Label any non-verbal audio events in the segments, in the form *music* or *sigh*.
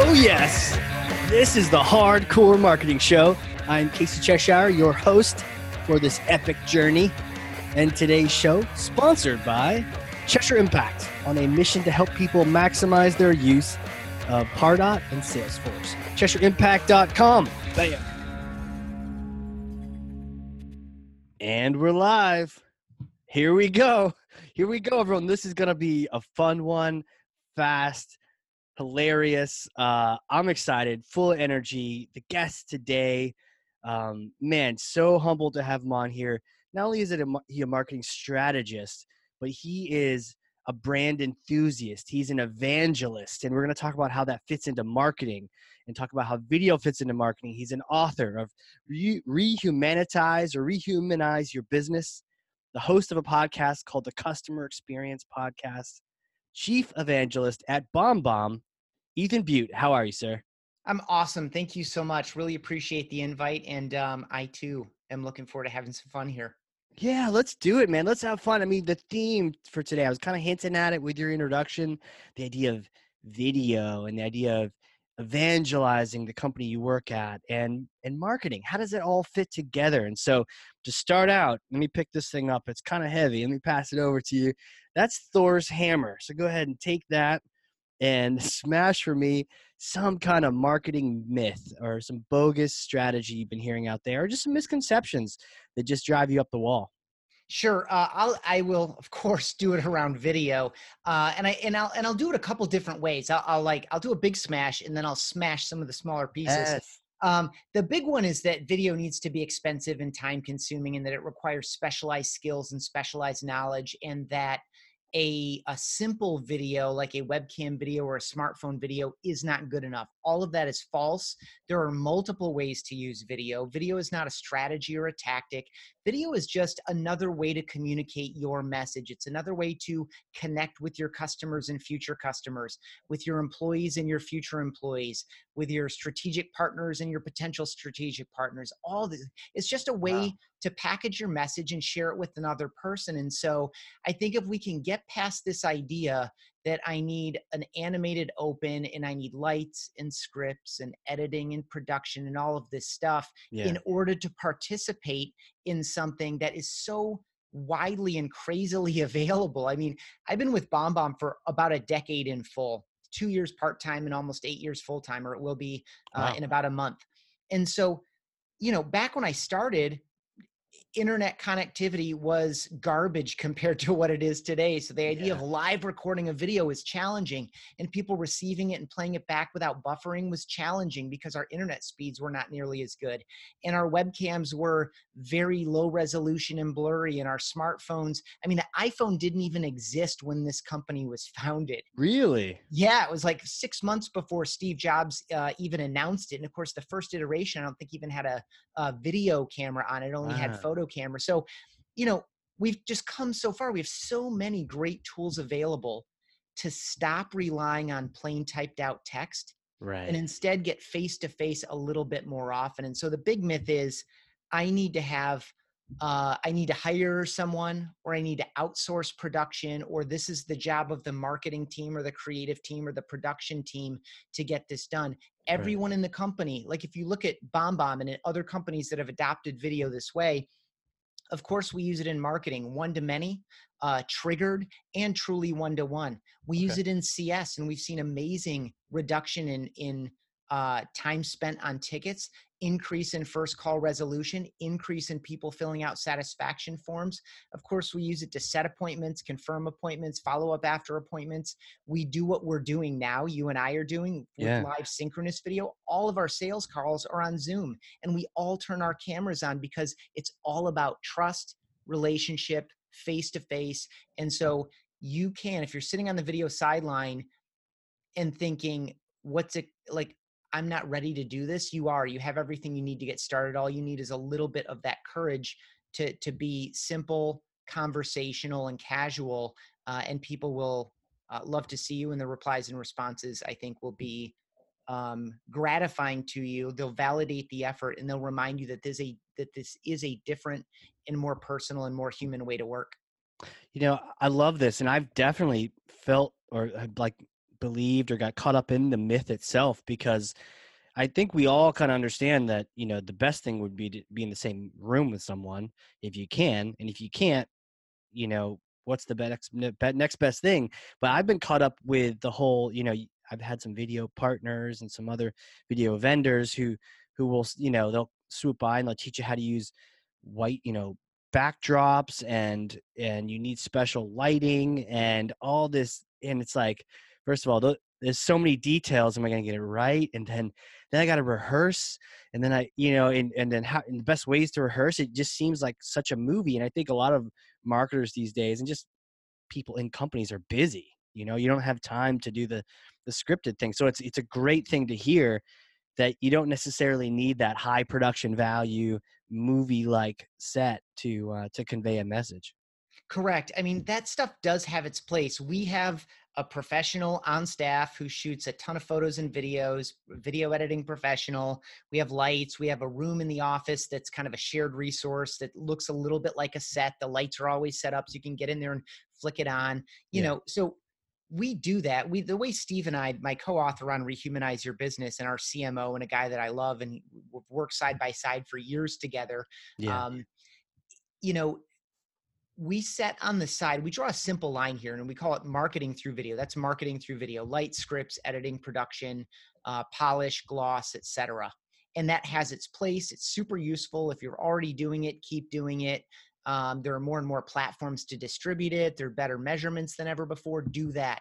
Oh, yes. This is the Hard Corps Marketing Show. I'm Casey Cheshire, your host for this epic journey. And today's show, sponsored by Cheshire Impact, on a mission to help people maximize their use of Pardot and Salesforce. CheshireImpact.com. Bam. And we're live. Here we go. Here we go, everyone. This is going to be a fun one, fast, hilarious. Uh, I'm excited, full of energy. The guest today, um, man, so humbled to have him on here. Not only is it a, he a marketing strategist, but he is a brand enthusiast. He's an evangelist, and we're going to talk about how that fits into marketing and talk about how video fits into marketing. He's an author of Re- or Rehumanize Your Business, the host of a podcast called the Customer Experience Podcast, chief evangelist at BombBomb. Ethan Beute, how are you, sir? I'm awesome. Thank you so much. Really appreciate the invite. And um, I too am looking forward to having some fun here. Yeah, let's do it, man. Let's have fun. I mean, the theme for today, I was kind of hinting at it with your introduction the idea of video and the idea of evangelizing the company you work at and and marketing how does it all fit together and so to start out let me pick this thing up it's kind of heavy let me pass it over to you that's thor's hammer so go ahead and take that and smash for me some kind of marketing myth or some bogus strategy you've been hearing out there or just some misconceptions that just drive you up the wall Sure, uh, I'll I will of course do it around video, uh, and I and I'll and I'll do it a couple different ways. I'll, I'll, like I'll do a big smash, and then I'll smash some of the smaller pieces. Yes. Um, the big one is that video needs to be expensive and time consuming, and that it requires specialized skills and specialized knowledge, and that a, a simple video like a webcam video or a smartphone video is not good enough. All of that is false. There are multiple ways to use video. Video is not a strategy or a tactic. Video is just another way to communicate your message. It's another way to connect with your customers and future customers, with your employees and your future employees, with your strategic partners and your potential strategic partners. All this, it's just a way wow. to package your message and share it with another person. And so I think if we can get past this idea that I need an animated open and I need lights and scripts and editing and production and all of this stuff yeah. in order to participate in something that is so widely and crazily *laughs* available. I mean, I've been with BombBomb for about a decade in full, two years part time and almost eight years full time, or it will be uh, wow. in about a month. And so, you know, back when I started, internet connectivity was garbage compared to what it is today. So the idea yeah. of live recording a video is challenging and people receiving it and playing it back without buffering was challenging because our internet speeds were not nearly as good. And our webcams were very low resolution and blurry and our smartphones, I mean the iPhone didn't even exist when this company was founded. Really? Yeah, it was like 6 months before Steve Jobs uh, even announced it. And of course the first iteration I don't think even had a, a video camera on it, it only had photo camera. So, you know, we've just come so far. We have so many great tools available to stop relying on plain typed out text right. and instead get face to face a little bit more often. And so the big myth is I need to have uh, I need to hire someone or I need to outsource production or this is the job of the marketing team or the creative team or the production team to get this done. Everyone right. in the company, like if you look at BombBomb and other companies that have adopted video this way, of course, we use it in marketing, one to many, uh, triggered, and truly one to one. We okay. use it in CS, and we've seen amazing reduction in in uh, time spent on tickets, increase in first call resolution, increase in people filling out satisfaction forms. Of course, we use it to set appointments, confirm appointments, follow up after appointments. We do what we're doing now, you and I are doing with yeah. live synchronous video. All of our sales calls are on Zoom, and we all turn our cameras on because it's all about trust, relationship, face to face. And so you can, if you're sitting on the video sideline and thinking, what's it like I'm not ready to do this. You are. You have everything you need to get started. All you need is a little bit of that courage to to be simple, conversational, and casual, uh, and people will uh, love to see you. And the replies and responses, I think, will be um, gratifying to you. They'll validate the effort, and they'll remind you that this a that this is a different and more personal and more human way to work. You know, I love this, and I've definitely felt or like believed or got caught up in the myth itself because I think we all kind of understand that you know the best thing would be to be in the same room with someone if you can, and if you can't, you know what's the next next best thing. But I've been caught up with the whole you know I've had some video partners and some other video vendors who who will you know they'll swoop by and they'll teach you how to use white you know backdrops and and you need special lighting and all this and it's like first of all there's so many details am i going to get it right? And then then i got to rehearse and then i you know and, and then how and the best ways to rehearse it just seems like such a movie and i think a lot of marketers these days and just people in companies are busy you know you don't have time to do the the scripted thing so it's it's a great thing to hear that you don't necessarily need that high production value movie like set to uh, to convey a message. Correct i mean that stuff does have its place we have a professional on staff who shoots a ton of photos and videos video editing professional we have lights we have a room in the office that's kind of a shared resource that looks a little bit like a set the lights are always set up so you can get in there and flick it on you yeah. know so we do that. We the way Steve and I, my co-author on Rehumanize Your Business, and our CMO, and a guy that I love, and we've worked side by side for years together. Yeah. Um, you know, we set on the side. We draw a simple line here, and we call it marketing through video. That's marketing through video: light, scripts, editing, production, uh, polish, gloss, etc. And that has its place. It's super useful. If you're already doing it, keep doing it. Um, there are more and more platforms to distribute it. There are better measurements than ever before. Do that.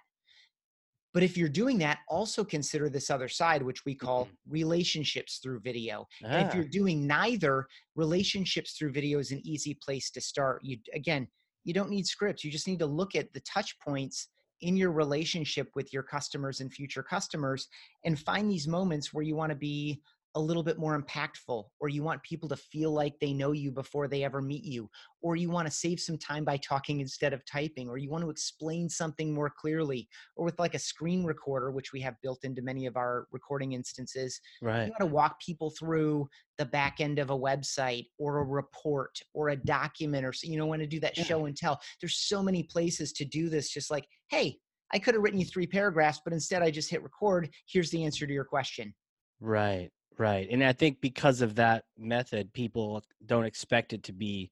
But if you're doing that, also consider this other side, which we call mm-hmm. relationships through video. Ah. And if you're ah. doing neither, relationships through video is an easy place to start. You again, you don't need scripts. You just need to look at the touch points in your relationship with your customers and future customers and find these moments where you want to be a little bit more impactful, or you want people to feel like they know you before they ever meet you, or you want to save some time by talking instead of typing, or you want to explain something more clearly, or with like a screen recorder, which we have built into many of our recording instances. Right. You want to walk people through the back end of a website or a report or a document, or so you know, want to do that yeah. show and tell. There's so many places to do this, just like, hey, I could have written you three paragraphs, but instead I just hit record. Here's the answer to your question. Right. Right. And I think because of that method, people don't expect it to be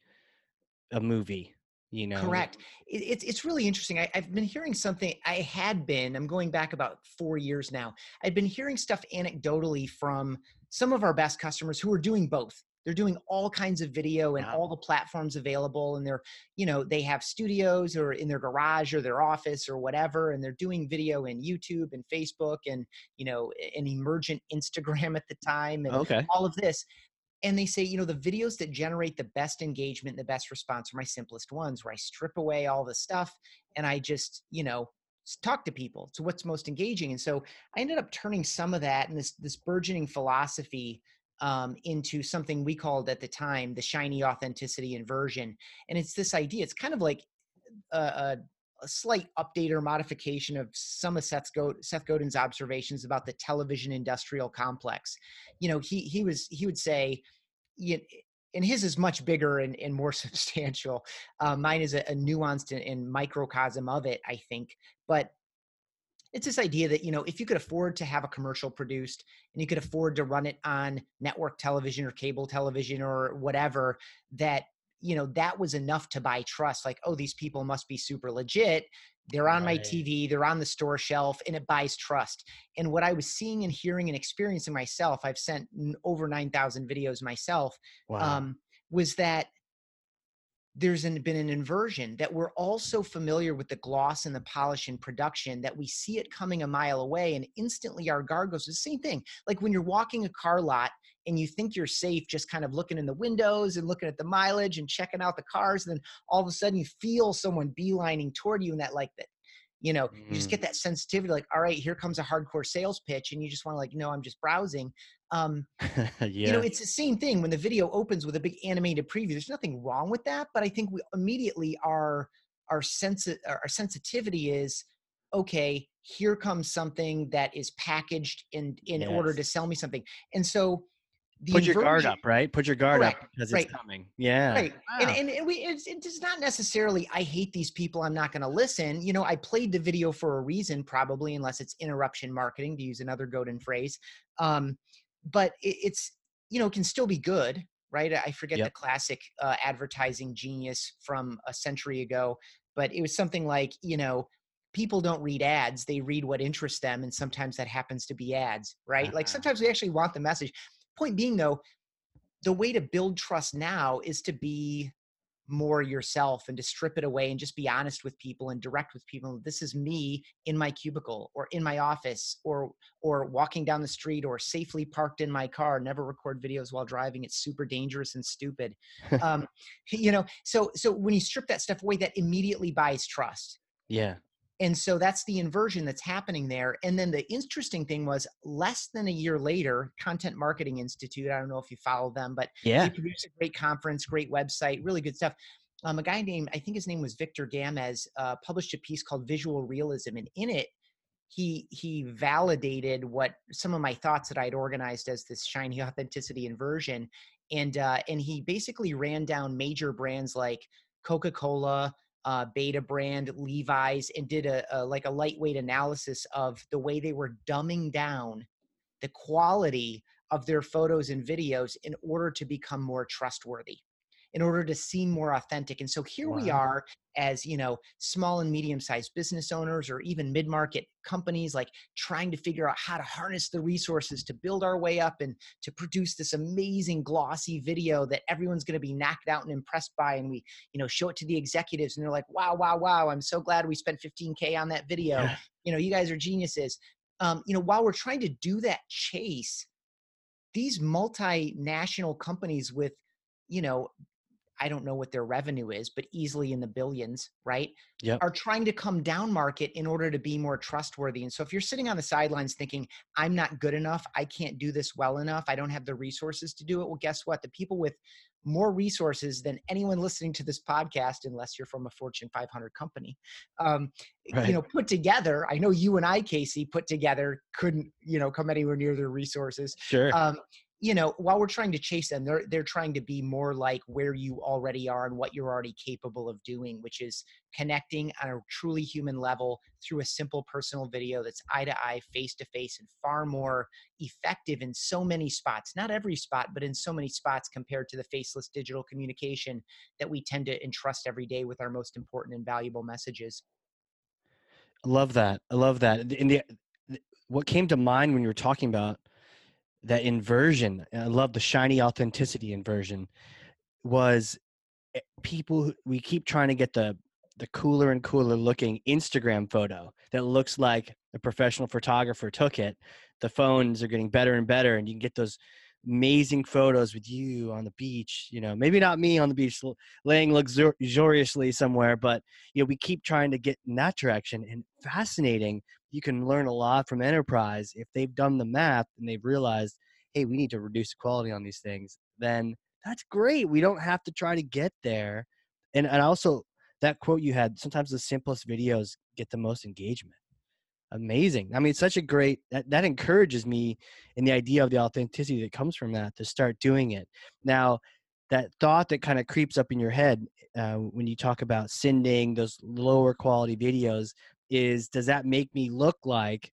a movie, you know. Correct. It, it's it's really interesting. I, I've been hearing something. I had been. I'm going back about four years now. I've been hearing stuff anecdotally from some of our best customers who are doing both they're doing all kinds of video and all the platforms available and they're you know they have studios or in their garage or their office or whatever and they're doing video in youtube and facebook and you know an emergent *laughs* instagram at the time and okay. all of this. And they say you know the videos that generate the best engagement and the best response are my simplest ones where i strip away all the stuff and i just you know talk to people. To what's most engaging. And so i ended up turning some of that and this this burgeoning philosophy um, into something we called at the time the shiny authenticity inversion. And it's this idea, it's kind of like a, a, a slight update or modification of some of Seth, Go- Seth Godin's observations about the television industrial complex. You know, he, he was, he would say, you, and his is much bigger and, and more *laughs* substantial. Uh, mine is a, a nuanced and, and, microcosm of it, I think. But it's this idea that you know if you could afford to have a commercial produced and you could afford to run it on network television or cable television or whatever that you know that was enough to buy trust like oh these people must be super legit they're on right. my tv they're on the store shelf and it buys trust and what i was seeing and hearing and experiencing myself i've sent over 9000 videos myself wow. um, was that there's been an inversion that we're all so familiar with the gloss and the polish in production that we see it coming a mile away and instantly our guard goes the same thing. Like when you're walking a car lot and you think you're safe just kind of looking in the windows and looking at the mileage and checking out the cars and then all of a sudden you feel someone beelining toward you and that like that you know mm. you just get mm. that sensitivity like all right here comes a hardcore sales pitch and you just want to like no i'm just browsing um yeah. *laughs* you know it's the same thing when the video opens with a big animated preview there's nothing wrong with that but i think we immediately our our sense our sensitivity is okay here comes something that is packaged in in yes. order to sell me something and so the Put your guard up, right? Put your guard Correct, up because right. it's coming. Yeah. right and, Wow. and and we it's, it's not necessarily i hate these people i'm not going to listen you know i played the video for a reason probably unless it's interruption marketing to use another golden phrase um but it, it's you know can still be good right i forget Yep. the classic uh, advertising genius from a century ago but it was something like you know people don't read ads they read what interests them and sometimes that happens to be ads right like Ah. sometimes we actually want the message point being though the way to build trust now is to be more yourself and to strip it away and just be honest with people and direct with people. This is me in my cubicle or in my office or or walking down the street or safely parked in my car never record videos while driving. It's super dangerous and stupid. *laughs* Um you know so so when you strip that stuff away that immediately buys trust. Yeah. And so that's the inversion that's happening there. And then the interesting thing was less than a year later, Content Marketing Institute, I don't know if you follow them, but Yeah. they produce a great conference, great website, really good stuff. Um, a guy named, I think his name was Victor Gamez, uh, published a piece called Visual Realism. And in it, he he validated what some of my thoughts that I'd organized as this shiny authenticity inversion. And uh, and he basically ran down major brands like Coca-Cola, uh, Betabrand, Levi's, and did a, a like a lightweight analysis of the way they were dumbing down the quality of their photos and videos in order to become more trustworthy in order to seem more authentic and so here we are as you know small and medium sized business owners or even mid market companies like trying to figure out how to harness the resources to build our way up and to produce this amazing glossy video that everyone's going to be knocked out and impressed by and we you know show it to the executives and they're like wow wow wow i'm so glad we spent 15k on that video. Yeah. you know you guys are geniuses. Um, you know while we're trying to do that chase these multinational companies with you know i don't know what their revenue is but easily in the billions right Yep. are trying to come down market in order to be more trustworthy and so if you're sitting on the sidelines thinking i'm not good enough i can't do this well enough i don't have the resources to do it well guess what the people with more resources than anyone listening to this podcast unless you're from a fortune 500 company um, Right. you know put together i know you and i casey put together couldn't you know come anywhere near their resources Sure. um, you know while we're trying to chase them they're they're trying to be more like where you already are and what you're already capable of doing which is connecting on a truly human level through a simple personal video that's eye to eye face to face and far more effective in so many spots not every spot but in so many spots compared to the faceless digital communication that we tend to entrust every day with our most important and valuable messages I love that. I love that. The- what came to mind when you were talking about that inversion, I love the shiny authenticity inversion, was eh, people. We keep trying to get the the cooler and cooler looking Instagram photo that looks like a professional photographer took it. The phones are getting better and better, and you can get those amazing photos with you on the beach. You know, maybe not me on the beach laying luxuriously somewhere, but you know, we keep trying to get in that direction. And fascinating, you can learn a lot from enterprise if they've done the math and they've realized, hey, we need to reduce the quality on these things. Then that's great. We don't have to try to get there. And and also that quote you had, sometimes the simplest videos get the most engagement. Amazing. I mean, it's such a great that, that encourages me in the idea of the authenticity that comes from that to start doing it. Now, that thought that kind of creeps up in your head uh, when you talk about sending those lower quality videos is does that make me look like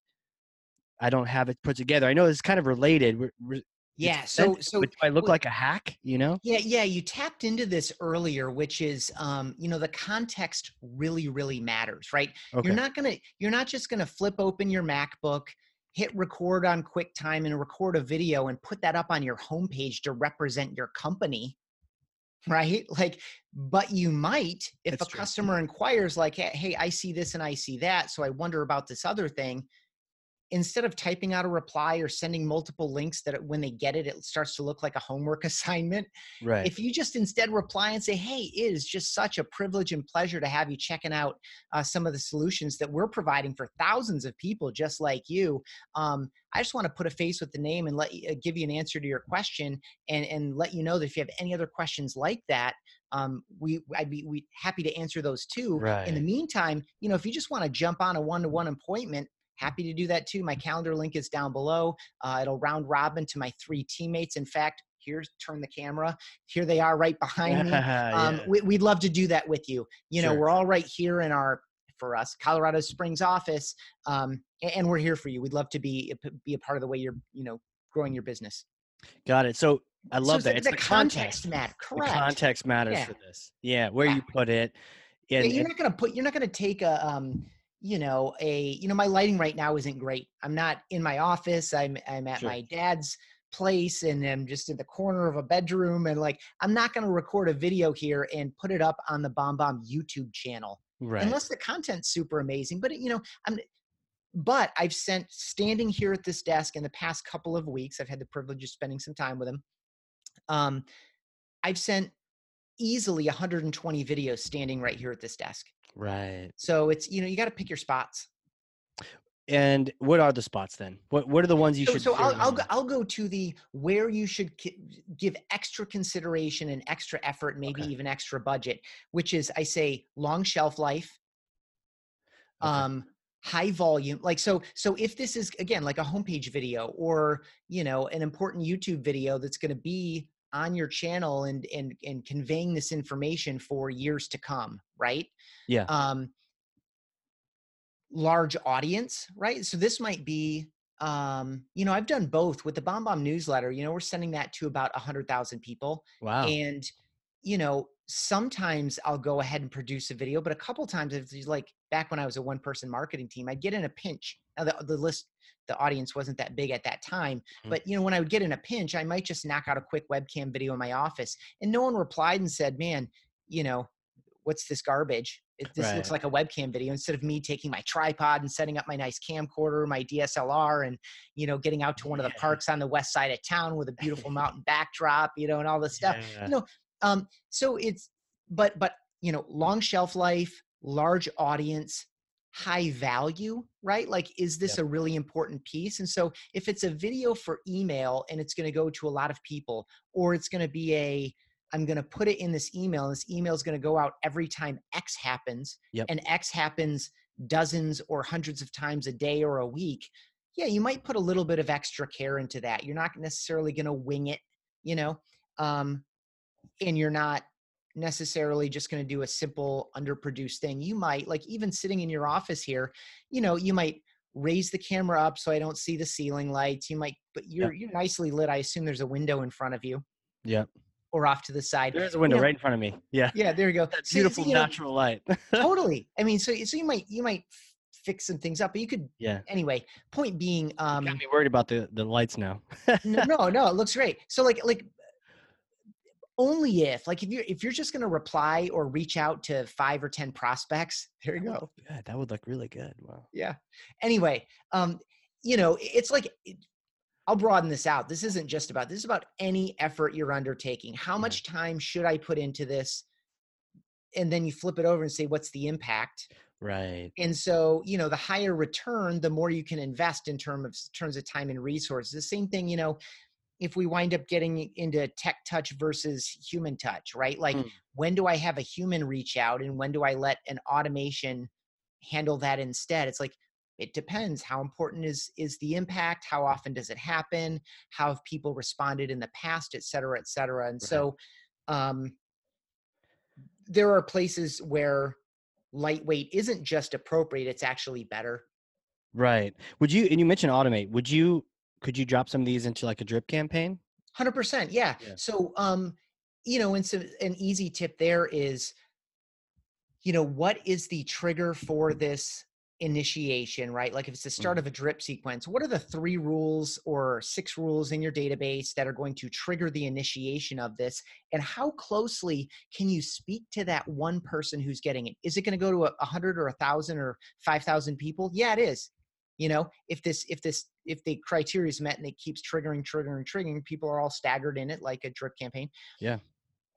I don't have it put together? I know it's kind of related. We're, we're, yeah so so do I look well- like a hack? You know? Yeah, yeah, you tapped into this earlier, which is, um, you know, the context really, really matters, right? Okay. You're not gonna, you're not just gonna flip open your MacBook, hit record on QuickTime, and record a video and put that up on your homepage to represent your company, right? Like, but you might if That's a true. customer inquires, like, hey, hey, I see this and I see that, so I wonder about this other thing instead of typing out a reply or sending multiple links that when they get it it starts to look like a homework *laughs* assignment right. if you just instead reply and say hey it is just such a privilege and pleasure to have you checking out uh, some of the solutions that we're providing for thousands of people just like you um, i just want to put a face with the name and let you, uh, give you an answer to your question and, and let you know that if you have any other questions like that um, we i'd be we happy to answer those too Right. in the meantime you know if you just want to jump on a one-to-one appointment happy to do that too. My calendar link is down below. Uh, it'll round robin to my three teammates. In fact, here's turn the camera. Here they are right *laughs* behind me. Um, yeah. we, would love to do that with you. You know, sure. we're all right here in our for us Colorado Springs office, um, and we're here for you. We'd love to be be a part of the way you're you know growing your business. Got it. So I love so that. It's the, the context, context matter. Correct. The context matters yeah. for this. Yeah, where yeah. you put it. And, yeah, you're not gonna put. You're not gonna take a. Um, you know, a. You know, my lighting right now isn't great. I'm not in my office. I'm. I'm at sure. my dad's place and I'm just in the corner of a bedroom and like I'm not going to record a video here and put it up on the BombBomb YouTube channel right. unless the content's super amazing. But you know, I'm but I've sent standing here at this desk in the past couple of weeks, I've had the privilege of spending some time with him. Um, I've sent easily 120 videos standing right here at this desk. Right. So it's, you know, you got to pick your spots. And what are the spots then? What What are the ones you so, should? So I'll I'll go, I'll go to the where you should give extra consideration and extra effort, maybe okay. even extra budget, which is I say long shelf life, okay. um, high volume like so so if this is again like a homepage video or you know an important youtube video that's going to be on your channel and and and conveying this information for years to come right? Yeah. Um large audience right? So this might be um you know i've done both. With the BombBomb newsletter you know we're sending that to about 100000 people wow. and you know sometimes I'll go ahead and produce a video, but a couple times if it's like back when I was a one person marketing team, I'd get in a pinch. Now the, the list, the audience wasn't that big at that time, mm-hmm. but you know, when I would get in a pinch, I might just knock out a quick webcam video in my office and no one replied and said, man, you know, what's this garbage? It, this right. looks like a webcam video instead of me taking my tripod and setting up my nice camcorder, my DSLR, and you know, getting out to one yeah. of the parks on the west side of town with a beautiful mountain backdrop, you know, and all this stuff. Yeah. You know, um, so it's but but you know, long shelf life, large audience, high value, right? Like, is this yep. a really important piece? And so, if it's a video for email and it's going to go to a lot of people, or it's going to be a I'm going to put it in this email, and this email is going to go out every time X happens, yep. and X happens dozens or hundreds of times a day or a week. Yeah, you might put a little bit of extra care into that. You're not necessarily going to wing it, you know. Um, and you're not necessarily just going to do a simple underproduced thing. You might like even sitting in your office here you know you might raise the camera up so i don't see the ceiling lights. You might but you're yep. you're nicely lit i assume there's a window in front of you yeah or off to the side. There's a window you know, right in front of me. Yeah. Yeah there you go. That beautiful so, natural know, light. *laughs* Totally. I mean so so you might you might fix some things up but you could yeah. anyway point being um you got me worried about the the lights now. No no it looks great. So like like only if like if you're if you're just going to reply or reach out to five or ten prospects *laughs* there you go. Yeah, that would look really good wow. Yeah. Anyway um you know it's like i'll broaden this out this isn't just about this is about any effort you're undertaking. How much time should i put into this? And then you flip it over and say what's the impact? Right. And so you know the higher return the more you can invest in terms of terms of time and resources. The same thing you know if we wind up getting into tech touch versus human touch, right? Like mm. when do I have a human reach out and when do I let an automation handle that instead? It's like it depends how important is is the impact how often does it happen how have people responded in the past et cetera et cetera and right. so um, there are places where lightweight isn't just appropriate it's actually better right would you and you mentioned automate would you could you drop some of these into like a drip campaign? Hundred percent, yeah. So, um, you know, and so an easy tip there is, you know, what is the trigger for this initiation, right? Like if it's the start mm-hmm. of a drip sequence, what are the three rules or six rules in your database that are going to trigger the initiation of this? And how closely can you speak to that one person who's getting it? Is it going to go to a hundred or a thousand or five thousand people? Yeah, it is you know if this if this if the criteria is met and it keeps triggering triggering triggering people are all staggered in it like a drip campaign. Yeah.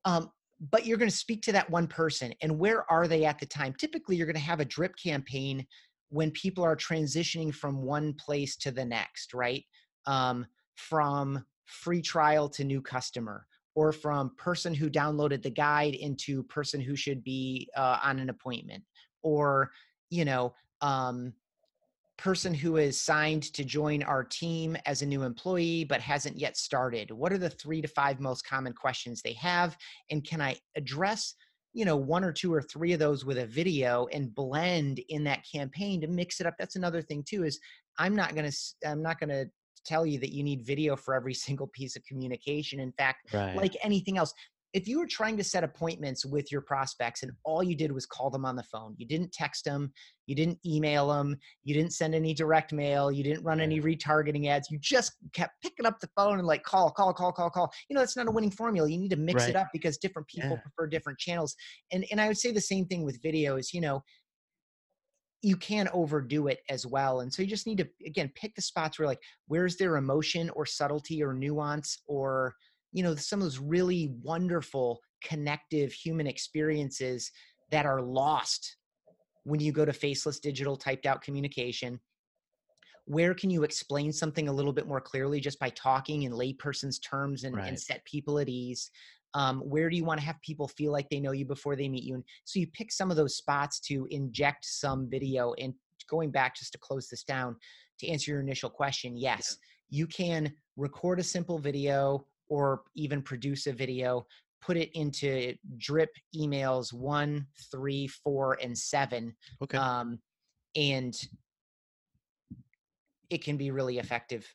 Um but you're going to speak to that one person and where are they at the time? Typically you're going to have a drip campaign when people are transitioning from one place to the next right? Um, from free trial to new customer or from person who downloaded the guide into person who should be uh, on an appointment or you know um, person who is signed to join our team as a new employee but hasn't yet started what are the three to five most common questions they have? And can i address you know one or two or three of those with a video and blend in that campaign to mix it up? That's another thing too is i'm not to i'm not to tell you that you need video for every *laughs* single piece of communication. In fact right. like anything else if you were trying to set appointments with your prospects and all you did was call them on the phone, you didn't text them, you didn't email them, you didn't send any direct mail, you didn't run any retargeting ads, you just kept picking up the phone and like call, call, call, call, call. You know, that's not a winning formula. You need to mix right. it up because different people yeah. prefer different channels. And and I would say the same thing with video is, you know, you can overdo it as well. And so you just need to again pick the spots where like where's their emotion or subtlety or nuance or you know some of those really wonderful connective human experiences that are lost when you go to faceless digital typed out communication. Where can you explain something a little bit more clearly just by talking in layperson's terms and, right. and set people at ease? Um, where do you want to have people feel like they know you before they meet you? And so you pick some of those spots to inject some video and going back just to close this down to answer your initial question yes you can record a simple video or even produce a video, put it into drip emails one, three, four, and seven. Okay. Um, and it can be really effective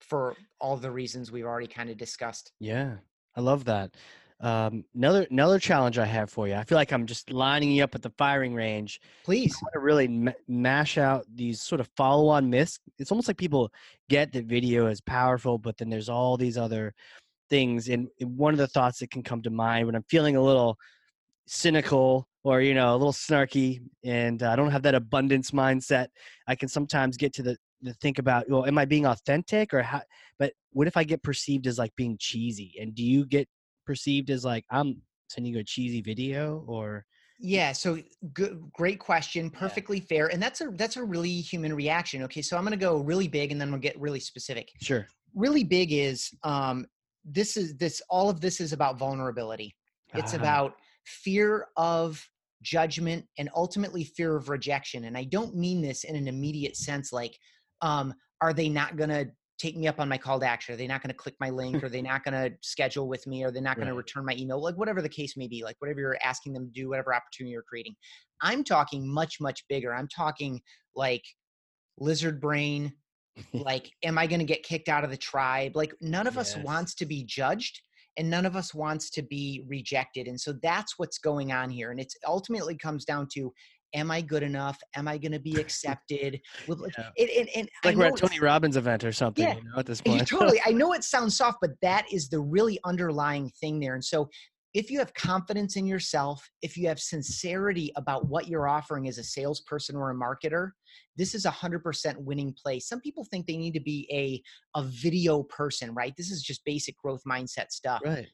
for all the reasons we've already kind of discussed. Yeah, I love that. Um, another another challenge I have for you. I feel like I'm just lining you up at the firing range. Please, I want to really m- mash out these sort of follow-on myths. It's almost like people get that video is powerful, but then there's all these other things and one of the thoughts that can come to mind when i'm feeling a little cynical or you know a little snarky and i don't have that abundance mindset i can sometimes get to the, the think about well am i being authentic or how but what if i get perceived as like being cheesy? And do you get perceived as like i'm sending you a cheesy video or? Yeah so good great question perfectly yeah. fair and that's a that's a really human reaction okay? So i'm going to go really big and then we'll get really specific. Sure. Really big is um this is this all of this is about vulnerability. It's uh-huh. about fear of judgment and ultimately fear of rejection and i don't mean this in an immediate sense like um are they not going to take me up on my call to action? Are they not going to click my *laughs* link? Are they not going to schedule with me? Are they not going right. to return my email? Like whatever the case may be like whatever you're asking them to do whatever opportunity you're creating. I'm talking much much bigger. I'm talking like lizard brain *laughs* like am i going to get kicked out of the tribe like none of yes. us wants to be judged and none of us wants to be rejected and so that's what's going on here and it's ultimately comes down to am i good enough am i going to be *laughs* accepted yeah. and, and, and like we're at tony robbins event or something yeah, you know, at this *laughs* point totally i know it sounds soft but that is the really underlying thing there and so if you have confidence in yourself, if you have sincerity about what you're offering as a salesperson or a marketer, this is a 100% winning play. Some people think they need to be a, a video person, right? This is just basic growth mindset stuff. Right.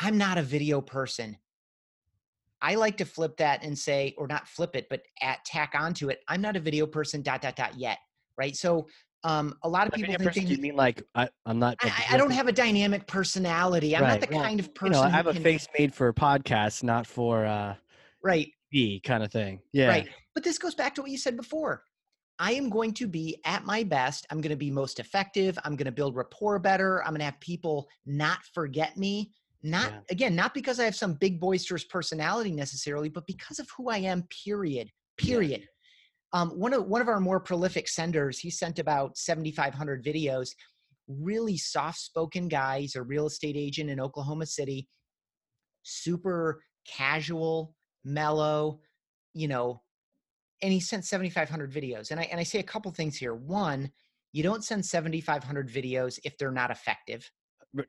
I'm not a video person. I like to flip that and say, or not flip it, but at, tack onto it. I'm not a video person, dot, dot, dot yet. Right. So um, a lot of people think they you mean like I, am not. I, I, don't have a dynamic personality. I'm right. not the well, kind of person. You know, I have a can, face made for podcasts, not for uh, right B kind of thing. Yeah, right. But this goes back to what you said before. I am going to be at my best. I'm going to be most effective. I'm going to build rapport better. I'm going to have people not forget me. Not yeah. again, not because I have some big boisterous personality necessarily, but because of who I am. Period. Period. Yeah. Um, one of one of our more prolific senders, he sent about 7,500 videos. Really soft-spoken guy. He's a real estate agent in Oklahoma City. Super casual, mellow, you know. And he sent 7,500 videos. And I and I say a couple things here. One, you don't send 7,500 videos if they're not effective.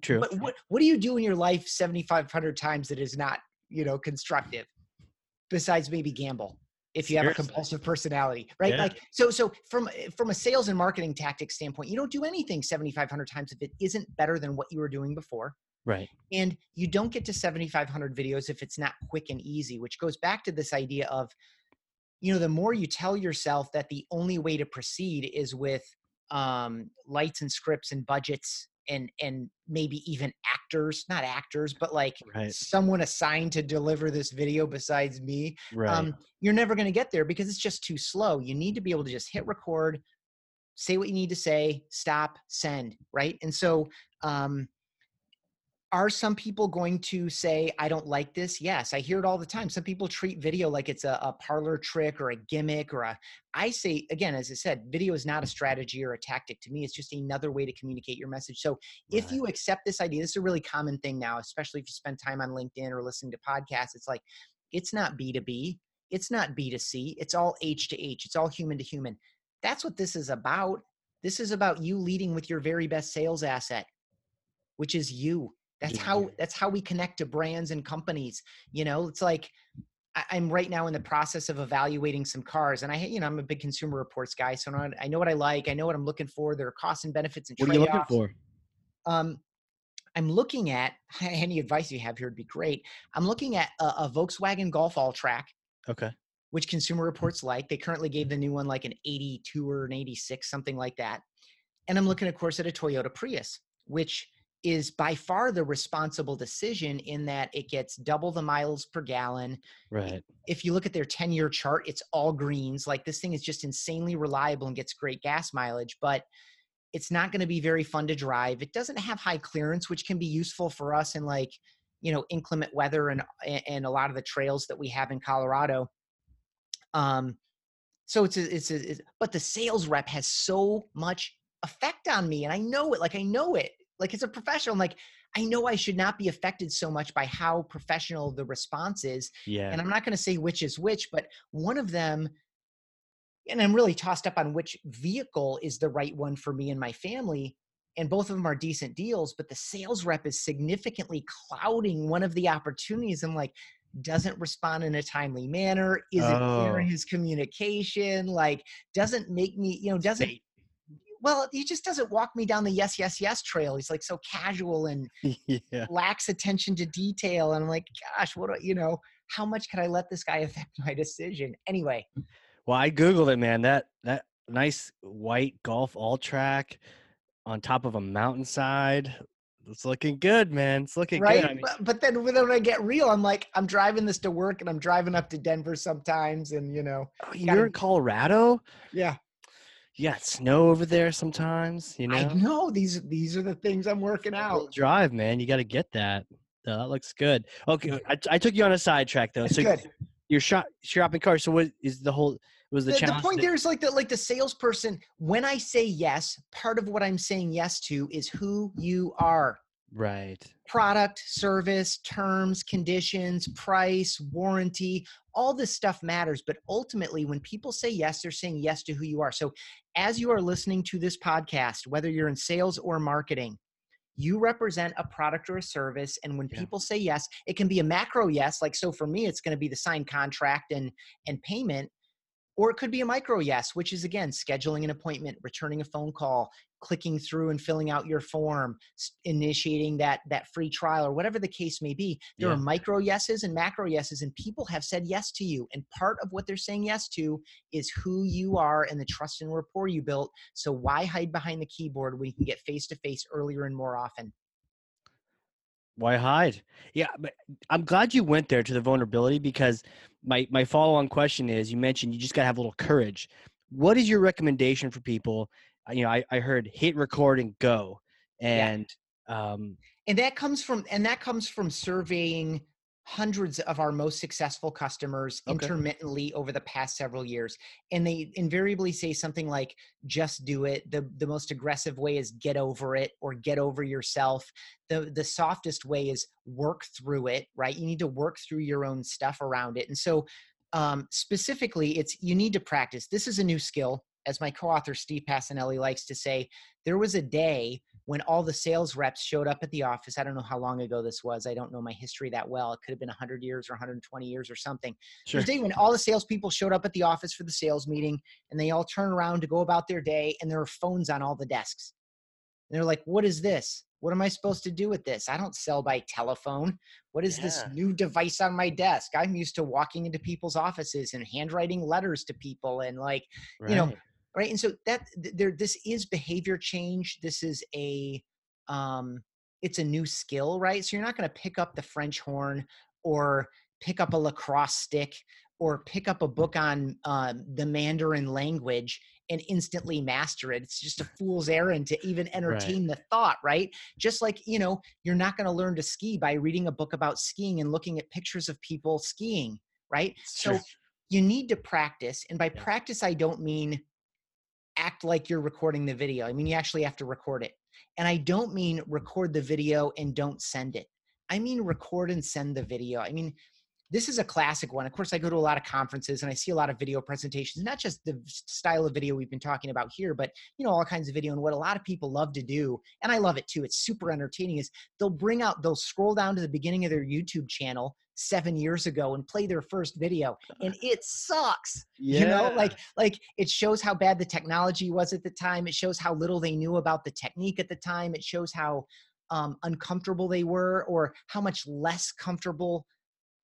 True. But what what do you do in your life 7,500 times that is not you know constructive? Besides maybe gamble if you have a compulsive personality right? Yeah. like so so from from a sales and marketing tactic standpoint you don't do anything 7500 times if it isn't better than what you were doing before. Right. And you don't get to 7500 videos if it's not quick and easy which goes back to this idea of you know the more you tell yourself that the only way to proceed is with um, lights and scripts and budgets and and maybe even actors not actors but like Right. someone assigned to deliver this video besides me Right. um, you're never going to get there because it's just too slow you need to be able to just hit record say what you need to say stop send right and so um, are some people going to say i don't like this? Yes i hear it all the time. Some people treat video like it's a, a parlor trick or a gimmick or a i say again as i said video is not a strategy or a tactic to me it's just another way to communicate your message. So if you accept this idea this is a really common thing now especially if you spend time on linkedin or listening to podcasts it's like it's not b2b it's not b2c it's all h to h it's all human to human. That's what this is about. This is about you leading with your very best sales asset which is you that's Yeah. how that's how we connect to brands and companies you know it's like i'm right now in the process of evaluating some cars and i you know i'm a big consumer reports guy so I know- what i like i know what i'm looking for there are costs and benefits and what are you looking for? um, I'm looking at *laughs* any advice you have here would be great. I'm looking at a, a Volkswagen Golf Alltrack, Okay. which Consumer Reports like. They currently gave the new one like an 82 or an 86, something like that. And I'm looking, of course, at a Toyota Prius, which is by far the responsible decision in that it gets double the miles per gallon. Right. If you look at their 10 year chart, it's all greens. Like this thing is just insanely reliable and gets great gas mileage, but it's not going to be very fun to drive. It doesn't have high clearance, which can be useful for us in like, you know, inclement weather and and a lot of the trails that we have in Colorado. Um, so it's a, it's a, it's, but the sales rep has so much effect on me, and I know it. Like I know it. Like as a professional, I'm like I know I should not be affected so much by how professional the response is. Yeah. And I'm not going to say which is which, but one of them, and I'm really tossed up on which vehicle is the right one for me and my family. And both of them are decent deals, but the sales rep is significantly clouding one of the opportunities. I'm like, doesn't respond in a timely manner, isn't clear in Oh. his communication, like doesn't make me, you know, doesn't. Well, he just doesn't walk me down the yes, yes, yes trail. He's like so casual and *laughs* yeah. lacks attention to detail. And I'm like, gosh, what, do- you know, how much could I let this guy affect my decision? Anyway, Well, I googled it, man. That that nice white golf alltrack on top of a mountainside. It's looking good, man. It's looking right. good. I mean, but, but then when I get real, I'm like, I'm driving this to work and I'm driving up to Denver sometimes. And, you know, oh, you're in Colorado. yeah, You got snow over there sometimes. You know, I know these, these are the things I'm working out. drive, man. You got to get that. No, that looks good. Okay, I, I took you on a sidetrack though. That's so good. you're shop, shopping cars. So what is the whole? Was the, The, the point that- there is like the like the salesperson. When I say yes, part of what I'm saying yes to is who you are. Right. product, service, terms, conditions, price, warranty, all this stuff matters. But ultimately, when people say yes, they're saying yes to who you are. So as you are listening to this podcast, whether you're in sales or marketing, you represent a product or a service. And when Yeah. people say yes, it can be a macro yes. Like, so for me, it's going to be the signed contract and, and payment. Or it could be a micro yes, which is again scheduling an appointment, returning a phone call, clicking through and filling out your form, initiating that that free trial, or whatever the case may be. There Yeah. are micro yeses and macro yeses, and people have said yes to you. And part of what they're saying yes to is who you are and the trust and rapport you built. So why hide behind the keyboard when you can get face to face earlier and more often? Why hide? Yeah, but I'm glad you went there to the vulnerability because my my follow on question is: you mentioned you just gotta have a little courage. What is your recommendation for people? You know, I, I heard hit record and go, Yeah. and um, and that comes from and that comes from surveying hundreds of our most successful customers Okay. intermittently over the past several years and they invariably say something like just do it. The the most aggressive way is get over it or get over yourself. The the softest way is work through it right? You need to work through your own stuff around it and so um, specifically it's you need to practice. This is a new skill as my co-author steve Pacinelli likes to say there was a day when all the sales reps showed up at the office. I don't know how long ago this was. I don't know my history that well. It could have been 100 years or 120 years or something. sure. There's a day when all the salespeople showed up at the office for the sales meeting and they all turn around to go about their day and there are phones on all the desks. And they're like, what is this? What am I supposed to do with this? I don't sell by telephone. What is this new device on my desk? I'm used to walking into people's offices and handwriting letters to people and like, you know, Right. and so that there this is behavior change this is a um, it's a new skill, right? So you're not going to pick up the French horn or pick up a lacrosse stick or pick up a book on uh, the Mandarin language and instantly master it. It's just a *laughs* fool's errand to even entertain right. the thought, right? Just like, you know, you're not going to learn to ski by reading a book about skiing and looking at pictures of people skiing, right? so you need to practice. And by yeah. practice, I don't mean act like you're recording the video. I mean, you actually have to record it. And I don't mean record the video and don't send it. I mean, record and send the video. I mean, this is a classic one. Of course, I go to a lot of conferences and I see a lot of video presentations, not just the style of video we've been talking about here, but you know, all kinds of video. And what a lot of people love to do, and I love it too, it's super entertaining, is they'll bring out, they'll scroll down to the beginning of their YouTube channel seven years ago and play their first video and it sucks yeah. you know like like it shows how bad the technology was at the time it shows how little they knew about the technique at the time it shows how um, uncomfortable they were or how much less comfortable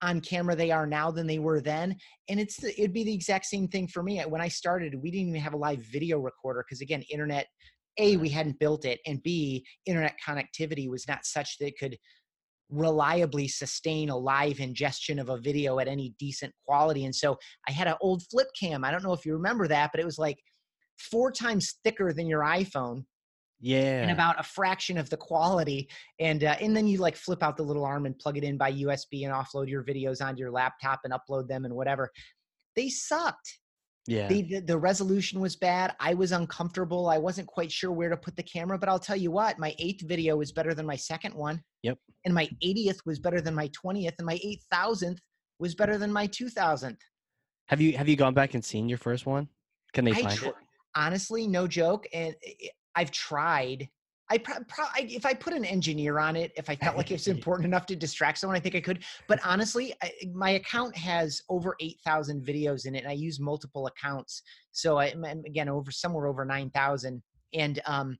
on camera they are now than they were then and it's the, it'd be the exact same thing for me when i started we didn't even have a live video recorder because again internet a we hadn't built it and b internet connectivity was not such that it could reliably sustain a live ingestion of a video at any decent quality. And so i had an old flip cam. I don't know if you remember that but it was like four times thicker than your iphone yeah. and about a fraction of the quality. And uh, and then you like flip out the little arm and plug it in by usb and offload your videos onto your laptop and upload them and whatever. They sucked yeah. They, the, the resolution was bad i was uncomfortable i wasn't quite sure where to put the camera but i'll tell you what my eighth video was better than my second one yep. and my 80th was better than my 20th and my 8000th was better than my 2000th have you have you gone back and seen your first one? Can they I find tr- it? honestly no joke and eh, eh, I've tried. I pro- pro- I, if I put an engineer on it, if I felt like it's *laughs* important enough to distract someone, I think I could. But honestly, I, my account has over eight thousand videos in it, and I use multiple accounts. So I again over somewhere over nine thousand, and um,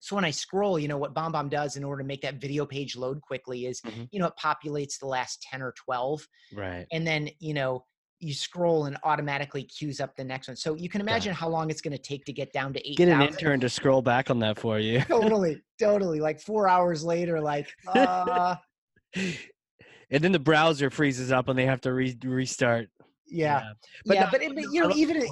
so when I scroll, you know what BombBomb does in order to make that video page load quickly is, mm-hmm. you know, it populates the last ten or twelve, right? And then you know you scroll and automatically queues up the next one. So you can imagine how long it's going to take to get down to eight. Get an intern to scroll back on that for you. totally, *laughs* totally. Like four hours later, like. Uh... and then the browser freezes up and they have to re- restart. Yeah, yeah. but, yeah, but it, you know, even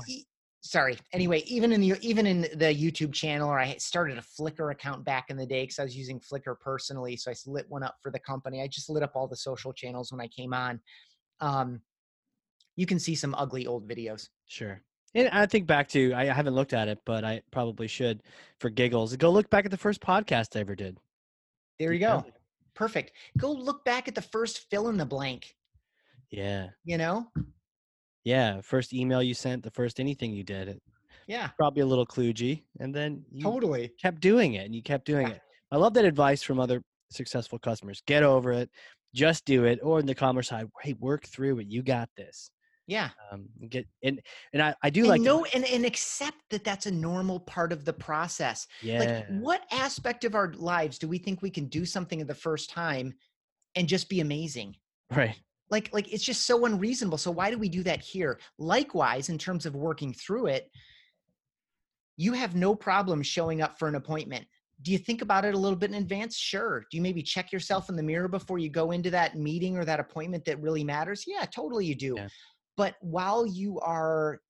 sorry. Anyway, even in the even in the YouTube channel, or I started a Flickr account back in the day because I was using Flickr personally, so I lit one up for the company. I just lit up all the social channels when I came on. Um, you can see some ugly old videos. Sure. And I think back to I haven't looked at it, but I probably should for giggles. Go look back at the first podcast I ever did. There you go. Perfect. Go look back at the first fill in the blank. Yeah. You know? Yeah. First email you sent, the first anything you did. Yeah. Probably a little kludgy. And then you totally kept doing it and you kept doing yeah. it. I love that advice from other successful customers. Get over it. Just do it. Or in the commerce side, hey, work through it. You got this. Yeah. Um, get and and I, I do and like no and, and accept that that's a normal part of the process. Yeah. Like what aspect of our lives do we think we can do something the first time and just be amazing? Right. Like like it's just so unreasonable. So why do we do that here? Likewise, in terms of working through it, you have no problem showing up for an appointment. Do you think about it a little bit in advance? Sure. Do you maybe check yourself in the mirror before you go into that meeting or that appointment that really matters? Yeah, totally you do. Yeah. But while you are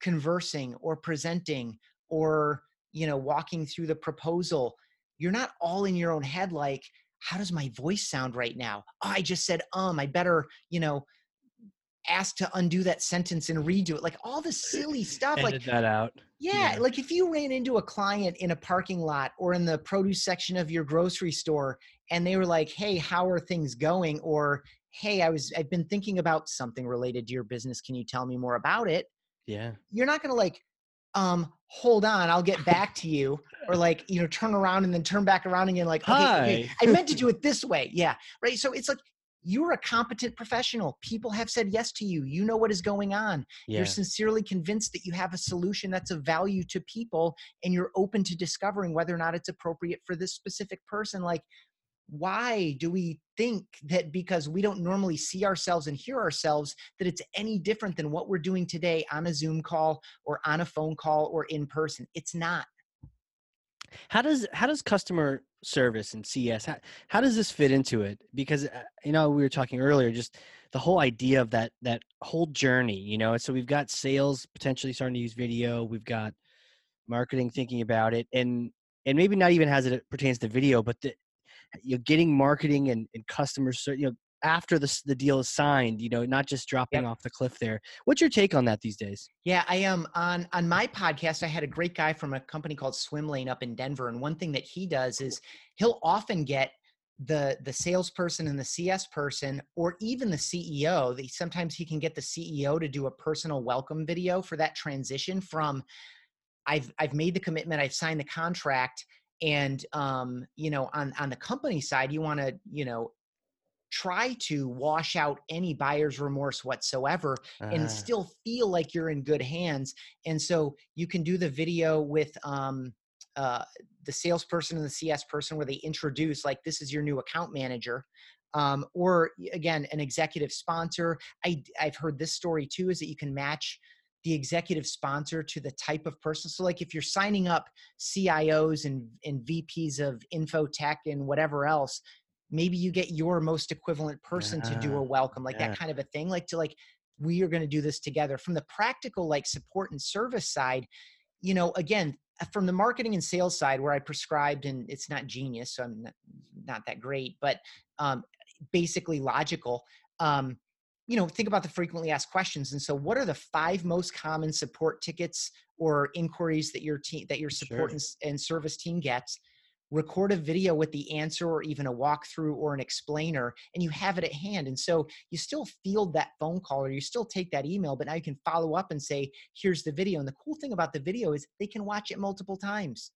conversing or presenting or you know walking through the proposal, you're not all in your own head like, how does my voice sound right now? Oh, I just said um, I better, you know, ask to undo that sentence and redo it. Like all the silly *laughs* stuff. Edit like that out. Yeah, yeah, like if you ran into a client in a parking lot or in the produce section of your grocery store and they were like, "Hey, how are things going?" or hey i was i've been thinking about something related to your business. Can you tell me more about it? Yeah. You're not going to like um hold on i'll get back to you or *laughs* like you know turn around and then turn back around again like okay, okay i meant to do *laughs* it this way. Yeah right? So it's like you're a competent professional. People have said yes to you. You know what is going on. Yeah. you're sincerely convinced that you have a solution that's of value to people and you're open to discovering whether or not it's appropriate for this specific person. Like why do we think that because we don't normally see ourselves and hear ourselves that it's any different than what we're doing today on a zoom call or on a phone call or in person it's not How does how does customer service and CS how, how does this fit into it? Because uh, you know we were talking earlier, just the whole idea of that that whole journey. You know, so we've got sales potentially starting to use video. We've got marketing thinking about it, and and maybe not even as it pertains to video, but the, you know, getting marketing and, and customers, you know, after the the deal is signed, you know, not just dropping yep. off the cliff there. What's your take on that these days? Yeah, I am um, on on my podcast. I had a great guy from a company called Swim Lane up in Denver, and one thing that he does is he'll often get the the salesperson and the CS person, or even the CEO. The, sometimes he can get the CEO to do a personal welcome video for that transition from I've I've made the commitment, I've signed the contract, and um, you know on on the company side, you want to you know try to wash out any buyer's remorse whatsoever uh. and ah. still feel like you're in good hands. And so you can do the video with um, uh, the salesperson and the CS person where they introduce, like, this is your new account manager. Um, or again, an executive sponsor. I, I've heard this story too is that you can match the executive sponsor to the type of person. So, like if you're signing up CIOs and, and VPs of infotech and whatever else, maybe you get your most equivalent person yeah. to do a welcome like yeah. that kind of a thing like to like we are going to do this together from the practical like support and service side you know again uh, from the marketing and sales side where i prescribed and it's not genius so i'm not, not that great but um, basically logical um, you know think about the frequently asked questions and so what are the five most common support tickets or inquiries that your team that your support sure. and, and service team gets record a video with the answer or even a walkthrough or an explainer and you have it at hand and so you still field that phone call or you still take that email but now you can follow up and say here's the video and the cool thing about the video is they can watch it multiple times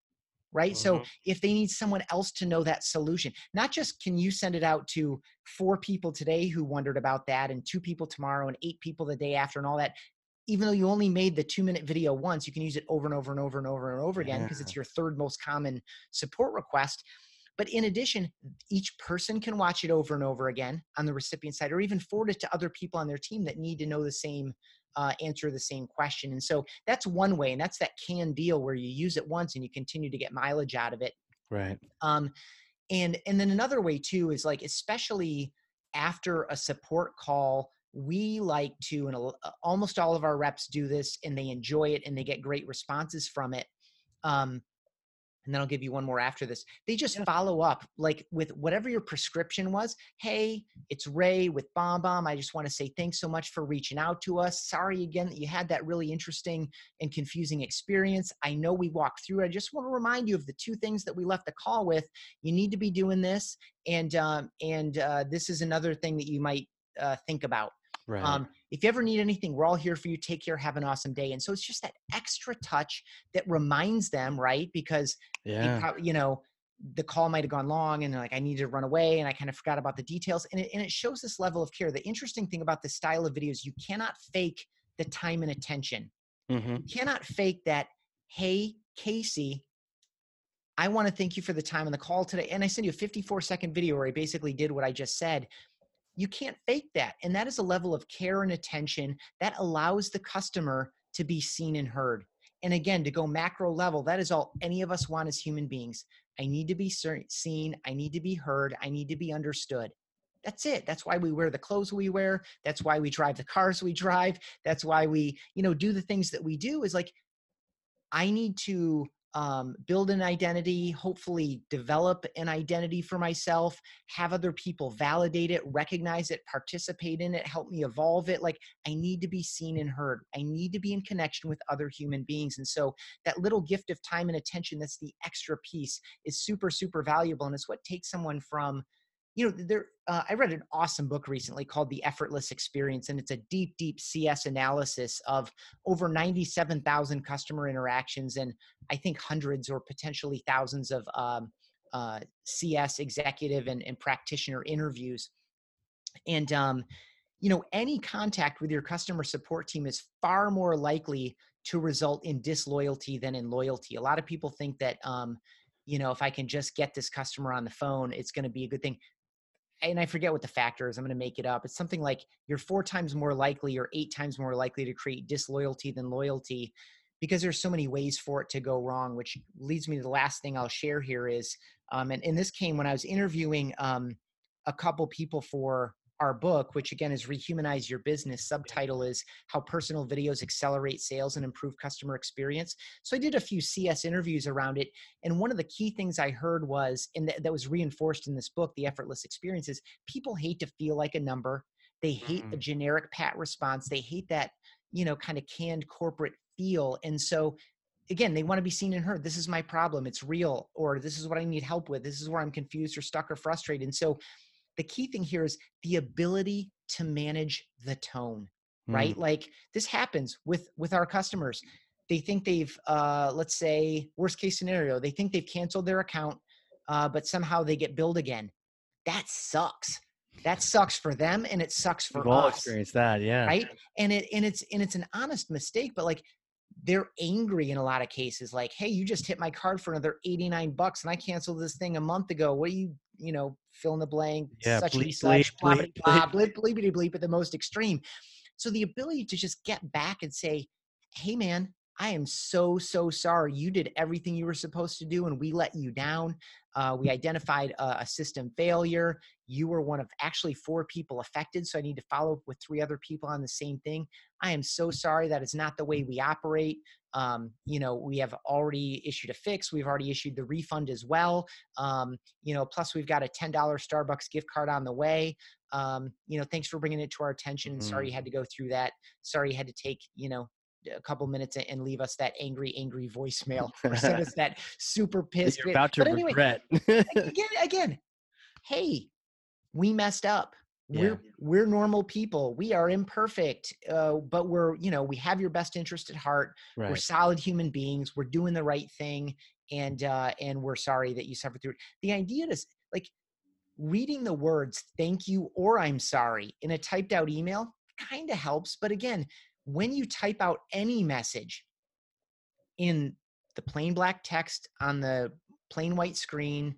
right mm-hmm. so if they need someone else to know that solution not just can you send it out to four people today who wondered about that and two people tomorrow and eight people the day after and all that even though you only made the two minute video once, you can use it over and over and over and over and over again because yeah. it's your third most common support request. But in addition, each person can watch it over and over again on the recipient side or even forward it to other people on their team that need to know the same uh, answer the same question. And so that's one way, and that's that can deal where you use it once and you continue to get mileage out of it. Right. Um, and and then another way too is like especially after a support call we like to and almost all of our reps do this and they enjoy it and they get great responses from it um, and then I'll give you one more after this. They just yeah. follow up like with whatever your prescription was. Hey, it's Ray with BombBomb. I just want to say thanks so much for reaching out to us. Sorry again that you had that really interesting and confusing experience. I know we walked through. I just want to remind you of the two things that we left the call with. You need to be doing this, and um, and uh, this is another thing that you might uh, think about. Right. Um, if you ever need anything, we're all here for you. Take care. Have an awesome day. And so it's just that extra touch that reminds them, right? Because, yeah. you know, the call might have gone long and like, I need to run away and I kind of forgot about the details. And it, and it shows this level of care. The interesting thing about this style of videos, you cannot fake the time and attention. Mm-hmm. You cannot fake that, hey, Casey, I want to thank you for the time on the call today. And I sent you a 54 second video where I basically did what I just said you can't fake that. And that is a level of care and attention that allows the customer to be seen and heard. And again, to go macro level, that is all any of us want as human beings. I need to be seen. I need to be heard. I need to be understood. That's it. That's why we wear the clothes we wear. That's why we drive the cars we drive. That's why we, you know, do the things that we do is like, I need to um, build an identity, hopefully develop an identity for myself, have other people validate it, recognize it, participate in it, help me evolve it. Like I need to be seen and heard. I need to be in connection with other human beings. And so that little gift of time and attention, that's the extra piece, is super, super valuable. And it's what takes someone from you know there uh, i read an awesome book recently called the effortless experience and it's a deep deep cs analysis of over 97000 customer interactions and i think hundreds or potentially thousands of um, uh, cs executive and, and, practitioner interviews. And um, you know any contact with your customer support team is far more likely to result in disloyalty than in loyalty. A lot of people think that um, you know if i can just get this customer on the phone it's going to be a good thing and I forget what the factor is. I'm going to make it up. It's something like you're four times more likely or eight times more likely to create disloyalty than loyalty. because there's so many ways for it to go wrong, which leads me to the last thing I'll share here is, um, and, and this came when I was interviewing um, a couple people for our book, which again is Rehumanize Your Business. Subtitle is How Personal Videos Accelerate Sales and Improve Customer Experience. So I did a few CS interviews around it. And one of the key things I heard was, and that was reinforced in this book, The Effortless Experience, is people hate to feel like a number. They hate mm-hmm. the generic pat response. They hate that, you know, kind of canned corporate feel. And so again, they want to be seen and heard. This is my problem. It's real, or this is what I need help with. This is where I'm confused or stuck or frustrated. And so the key thing here is the ability to manage the tone, mm. right? Like this happens with with our customers. They think they've, uh, let's say, worst case scenario, they think they've canceled their account, uh, but somehow they get billed again. That sucks. That sucks for them, and it sucks for We've all us. experienced that, yeah. Right, and it and it's and it's an honest mistake, but like they're angry in a lot of cases like hey you just hit my card for another 89 bucks and i canceled this thing a month ago what are you you know fill in the blank yeah, such bleep, and such bleep, bleep, bleep, bleep, bleep at the most extreme. So the ability to just get back and say hey man I am so, so sorry. You did everything you were supposed to do and we let you down. Uh, we identified a, a, system failure. You were one of actually four people affected. So I need to follow up with three other people on the same thing. I am so sorry that is not the way we operate. Um, you know, we have already issued a fix. We've already issued the refund as well. Um, you know, plus we've got a $10 Starbucks gift card on the way. Um, you know, thanks for bringing it to our attention. Mm-hmm. Sorry you had to go through that. Sorry you had to take, you know, a couple minutes and leave us that angry, angry voicemail or send us *laughs* that super pissed. You're about to but anyway, regret. again, again, hey, we messed up. Yeah. We're we're normal people. We are imperfect, uh, but we're you know we have your best interest at heart. Right. We're solid human beings. We're doing the right thing, and uh, and we're sorry that you suffered through it. The idea is like reading the words "thank you" or "I'm sorry" in a typed out email kind of helps, but again, when you type out any message in the plain black text on the plain white screen,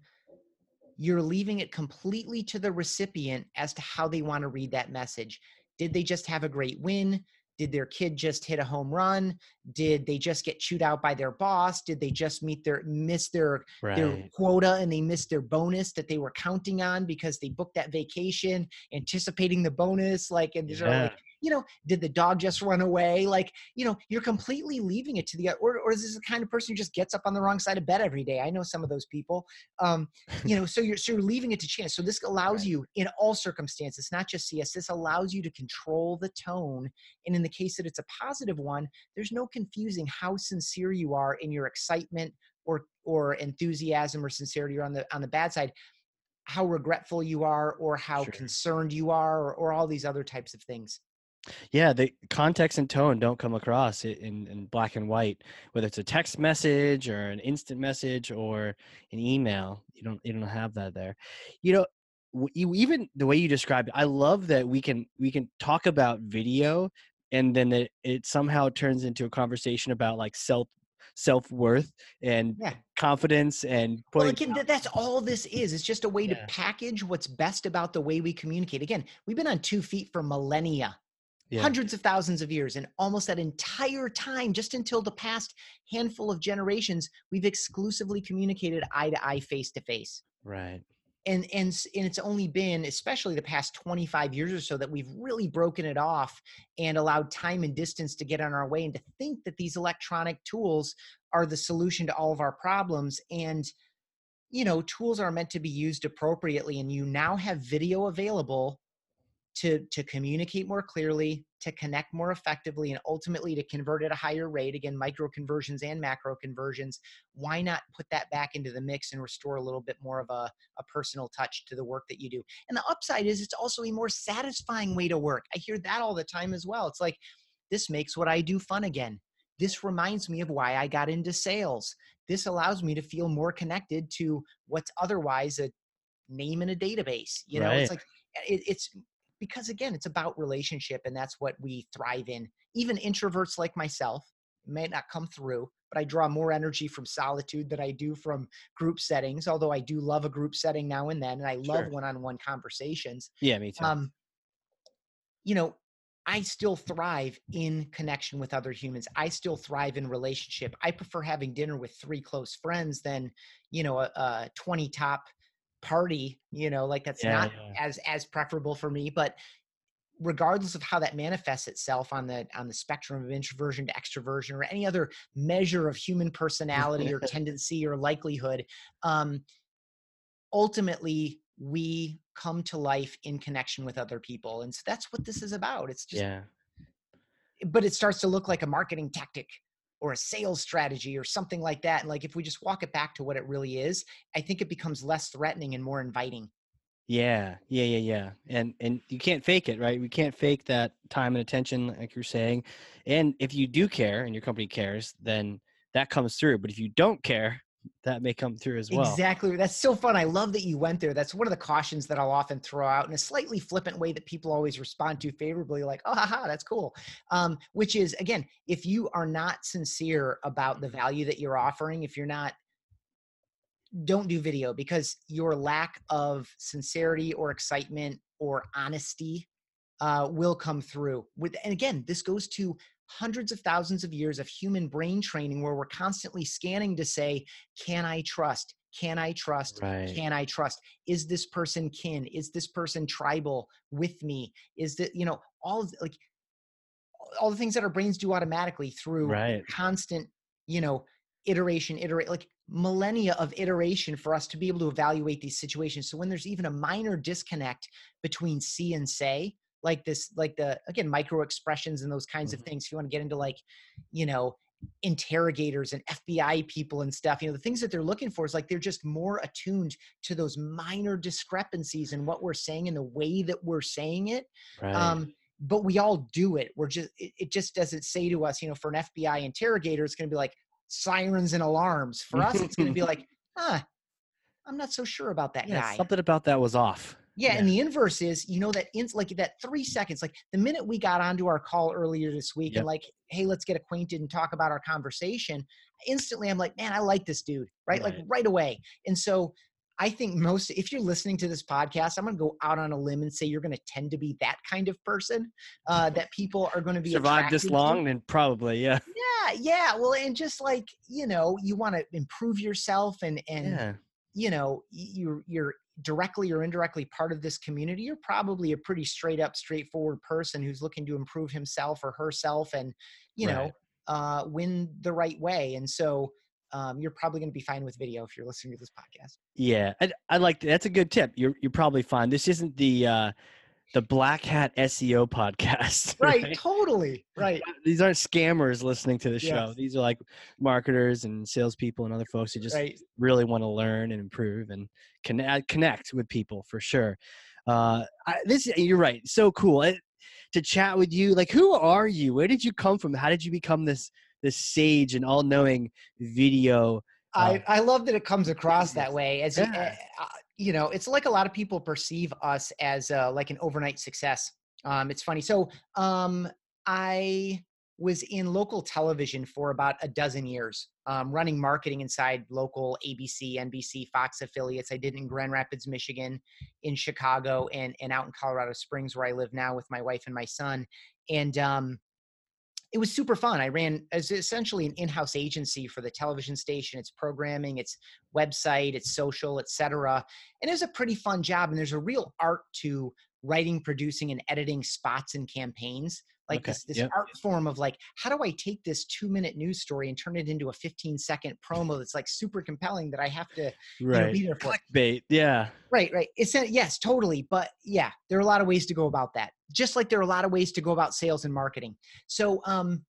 you're leaving it completely to the recipient as to how they want to read that message. Did they just have a great win? Did their kid just hit a home run? Did they just get chewed out by their boss? Did they just meet their miss their right. their quota and they missed their bonus that they were counting on because they booked that vacation, anticipating the bonus? Like, and yeah. like, you know, did the dog just run away? Like, you know, you're completely leaving it to the or or is this the kind of person who just gets up on the wrong side of bed every day? I know some of those people. Um, you know, so you're so you're leaving it to chance. So this *laughs* allows right. you in all circumstances, not just CS, this allows you to control the tone. And in the case that it's a positive one, there's no confusing how sincere you are in your excitement or or enthusiasm or sincerity or on the on the bad side how regretful you are or how sure. concerned you are or, or all these other types of things yeah, the context and tone don't come across in, in black and white, whether it's a text message or an instant message or an email. You don't you don't have that there. You know, you, even the way you described it, I love that we can we can talk about video and then it, it somehow turns into a conversation about like self self-worth and yeah. confidence and well again that's all this is it's just a way yeah. to package what's best about the way we communicate again we've been on two feet for millennia yeah. hundreds of thousands of years and almost that entire time just until the past handful of generations we've exclusively communicated eye to eye face to face right and and and it's only been especially the past 25 years or so that we've really broken it off and allowed time and distance to get on our way and to think that these electronic tools are the solution to all of our problems and you know tools are meant to be used appropriately and you now have video available to to communicate more clearly to connect more effectively and ultimately to convert at a higher rate again micro conversions and macro conversions why not put that back into the mix and restore a little bit more of a, a personal touch to the work that you do? And the upside is it's also a more satisfying way to work. I hear that all the time as well. It's like this makes what i do fun again. This reminds me of why i got into sales. This allows me to feel more connected to what's otherwise a name in a database you know? Right. it's like it, it's because again it's about relationship and that's what we thrive in even introverts like myself may not come through but i draw more energy from solitude than i do from group settings although i do love a group setting now and then and i love sure. one-on-one conversations yeah me too um you know I still thrive in connection with other humans. I still thrive in relationship. I prefer having dinner with three close friends than, you know, a, a 20 top party, you know, like that's yeah, not yeah. as as preferable for me, but regardless of how that manifests itself on the on the spectrum of introversion to extroversion or any other measure of human personality or *laughs* tendency or likelihood, um ultimately we come to life in connection with other people. And so that's what this is about. It's just, yeah. But it starts to look like a marketing tactic or a sales strategy or something like that. And like if we just walk it back to what it really is, I think it becomes less threatening and more inviting. Yeah, yeah, yeah, yeah. And and you can't fake it, right? We can't fake that time and attention, like you're saying. And if you do care and your company cares, then that comes through. But if you don't care, that may come through as well. Exactly. That's so fun. I love that you went there. That's one of the cautions that I'll often throw out in a slightly flippant way that people always respond to favorably, like, oh, haha, that's cool. Um, which is, again, if you are not sincere about the value that you're offering, if you're not, don't do video because your lack of sincerity or excitement or honesty uh, will come through. With, and again, this goes to hundreds of thousands of years of human brain training where we're constantly scanning to say, can I trust? Can I trust? Right. Can I trust? Is this person kin? Is this person tribal with me? Is that, you know, all of, like all the things that our brains do automatically through right. constant, you know, iteration, iterate, like millennia of iteration for us to be able to evaluate these situations. So when there's even a minor disconnect between see and say, like this like the again micro expressions and those kinds mm-hmm. of things if you want to get into like you know interrogators and FBI people and stuff you know the things that they're looking for is like they're just more attuned to those minor discrepancies in what we're saying and the way that we're saying it right. um but we all do it we're just it, it just doesn't say to us you know for an FBI interrogator it's going to be like sirens and alarms for us it's going to be like *laughs* huh I'm not so sure about that yeah, guy something about that was off yeah, yeah, and the inverse is, you know, that in, like that three seconds, like the minute we got onto our call earlier this week yep. and like, hey, let's get acquainted and talk about our conversation. Instantly, I'm like, man, I like this dude, right? right. Like right away. And so I think most, if you're listening to this podcast, I'm going to go out on a limb and say you're going to tend to be that kind of person uh, *laughs* that people are going to be survive this long, to. and probably, yeah, yeah, yeah. Well, and just like you know, you want to improve yourself, and and yeah. you know, you're you're directly or indirectly part of this community, you're probably a pretty straight up, straightforward person who's looking to improve himself or herself and, you right. know, uh, win the right way. And so um, you're probably going to be fine with video if you're listening to this podcast. Yeah, I, I like that's a good tip. You're you're probably fine. This isn't the uh, the Black Hat SEO podcast. *laughs* Right, right? totally. Right. *laughs* These aren't scammers listening to the show. Yes. These are like marketers and salespeople and other folks who just right. really want to learn and improve and connect connect with people for sure. Uh, I, this you're right. So cool it, to chat with you. Like, who are you? Where did you come from? How did you become this this sage and all knowing video? I, uh, I love that it comes across that way as yeah. uh, you know, it's like a lot of people perceive us as uh, like an overnight success. Um, it's funny. So um, I was in local television for about a dozen years, um, running marketing inside local ABC, NBC, Fox affiliates. I did in Grand Rapids, Michigan, in Chicago, and and out in Colorado Springs, where I live now with my wife and my son. And um, it was super fun. I ran as essentially an in-house agency for the television station, its programming, its website, its social, etc. And it was a pretty fun job. And there's a real art to writing, producing, and editing spots and campaigns like okay. this, this yep. art form of like how do i take this two minute news story and turn it into a 15 second promo that's like super compelling that i have to right. You know, be there for clickbait yeah right right it's a, yes totally but yeah there are a lot of ways to go about that just like there are a lot of ways to go about sales and marketing so um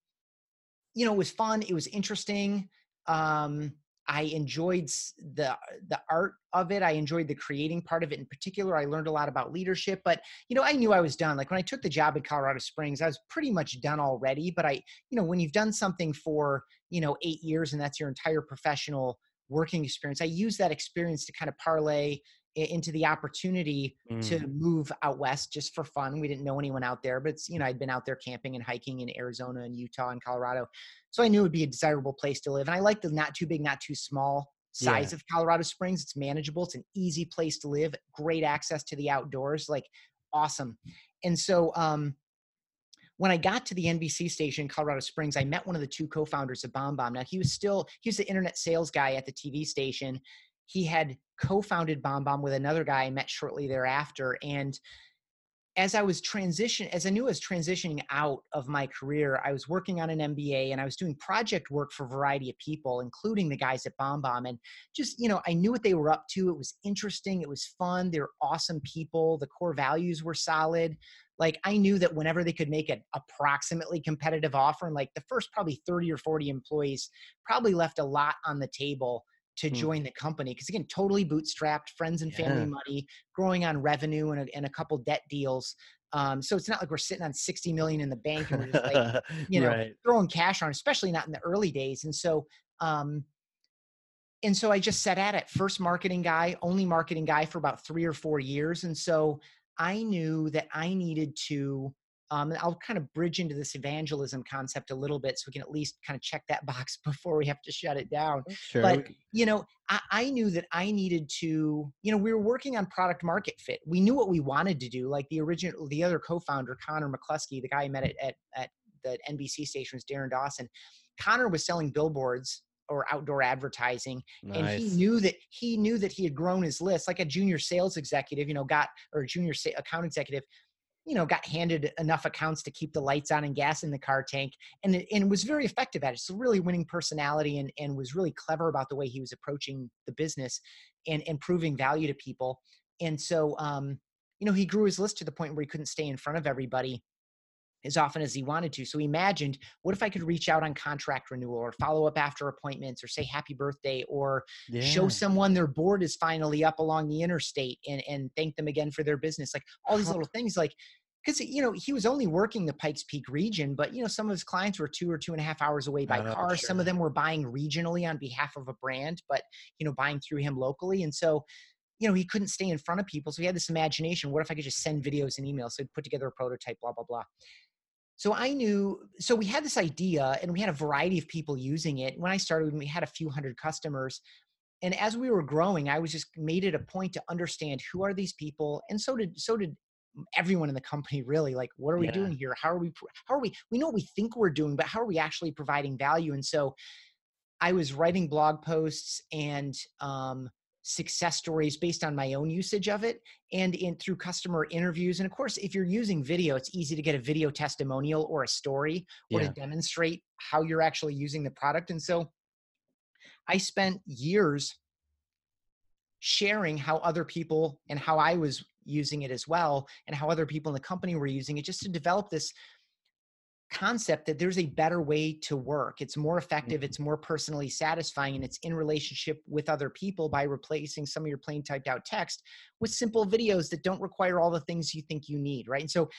you know it was fun it was interesting um I enjoyed the the art of it. I enjoyed the creating part of it in particular. I learned a lot about leadership, but you know, I knew I was done. Like when I took the job in Colorado Springs, I was pretty much done already. But I, you know, when you've done something for you know eight years and that's your entire professional working experience, I use that experience to kind of parlay into the opportunity mm. to move out west just for fun. We didn't know anyone out there, but it's, you know, I'd been out there camping and hiking in Arizona and Utah and Colorado. So I knew it would be a desirable place to live. And I like the not too big, not too small size yeah. of Colorado Springs. It's manageable. It's an easy place to live, great access to the outdoors, like awesome. And so, um, when I got to the NBC station in Colorado Springs, I met one of the two co-founders of BombBomb. Now he was still he was the internet sales guy at the TV station. He had co-founded BombBomb with another guy I met shortly thereafter, and as I was transition, as I knew I was transitioning out of my career, I was working on an MBA and I was doing project work for a variety of people, including the guys at BombBomb. And just, you know, I knew what they were up to. It was interesting. It was fun. They were awesome people. The core values were solid. Like I knew that whenever they could make an approximately competitive offer, and like the first probably 30 or 40 employees probably left a lot on the table to mm. join the company because again totally bootstrapped friends and family yeah. money growing on revenue and a, and a couple debt deals um, so it's not like we're sitting on 60 million in the bank and we're just like *laughs* you know right. throwing cash on especially not in the early days and so um, and so i just set at it first marketing guy only marketing guy for about three or four years and so i knew that i needed to um, and I'll kind of bridge into this evangelism concept a little bit so we can at least kind of check that *laughs* box before we have to shut it down. Sure. But, you know, I, I, knew that I needed to, you know, we were working on product market fit. We knew what we wanted to do. Like the original, the other co founder, Conor McCluskey, the guy I met at, at, at the NBC station was Darrin Dawson. Conor was selling billboards or outdoor advertising nice. and he knew that he knew that he had grown his list like a junior sales executive you know got or a junior sa- account executive you know, got handed enough accounts to keep the lights on and gas in the car tank, and it, and was very effective at it. So really winning personality, and and was really clever about the way he was approaching the business, and and proving value to people. And so, um, you know, he grew his list to the point where he couldn't stay in front of everybody as often as he wanted to. So he imagined, what if I could reach out on contract renewal or follow up after appointments or say happy birthday or yeah. show someone their board is finally up along the interstate and, and thank them again for their business. Like all these little *laughs* things like because you know he was only working the Pikes Peak region, but you know some of his clients were two or two and a half hours away by oh, car. Sure. Some of them were buying regionally on behalf of a brand, but you know buying through him locally, and so you know he couldn't stay in front of people. So he had this imagination: what if I could just send videos and emails? So he'd put together a prototype, blah blah blah. So I knew. So we had this idea, and we had a variety of people using it. When I started, we had a few hundred customers. And as we were growing, I was just made it a point to understand who are these people, and so did so did everyone in the company really like what are we yeah. doing here how are we how are we we know what we think we're doing but how are we actually providing value and so i was writing blog posts and um, success stories based on my own usage of it and in through customer interviews and of course if you're using video it's easy to get a video testimonial or a story or yeah. to demonstrate how you're actually using the product and so i spent years sharing how other people and how I was using it as well and how other people in the company were using it just to develop this concept that there's a better way to work. It's more effective, it's more personally satisfying, and it's in relationship with other people by replacing some of your plain typed out text with simple videos that don't require all the things you think you need, right? And so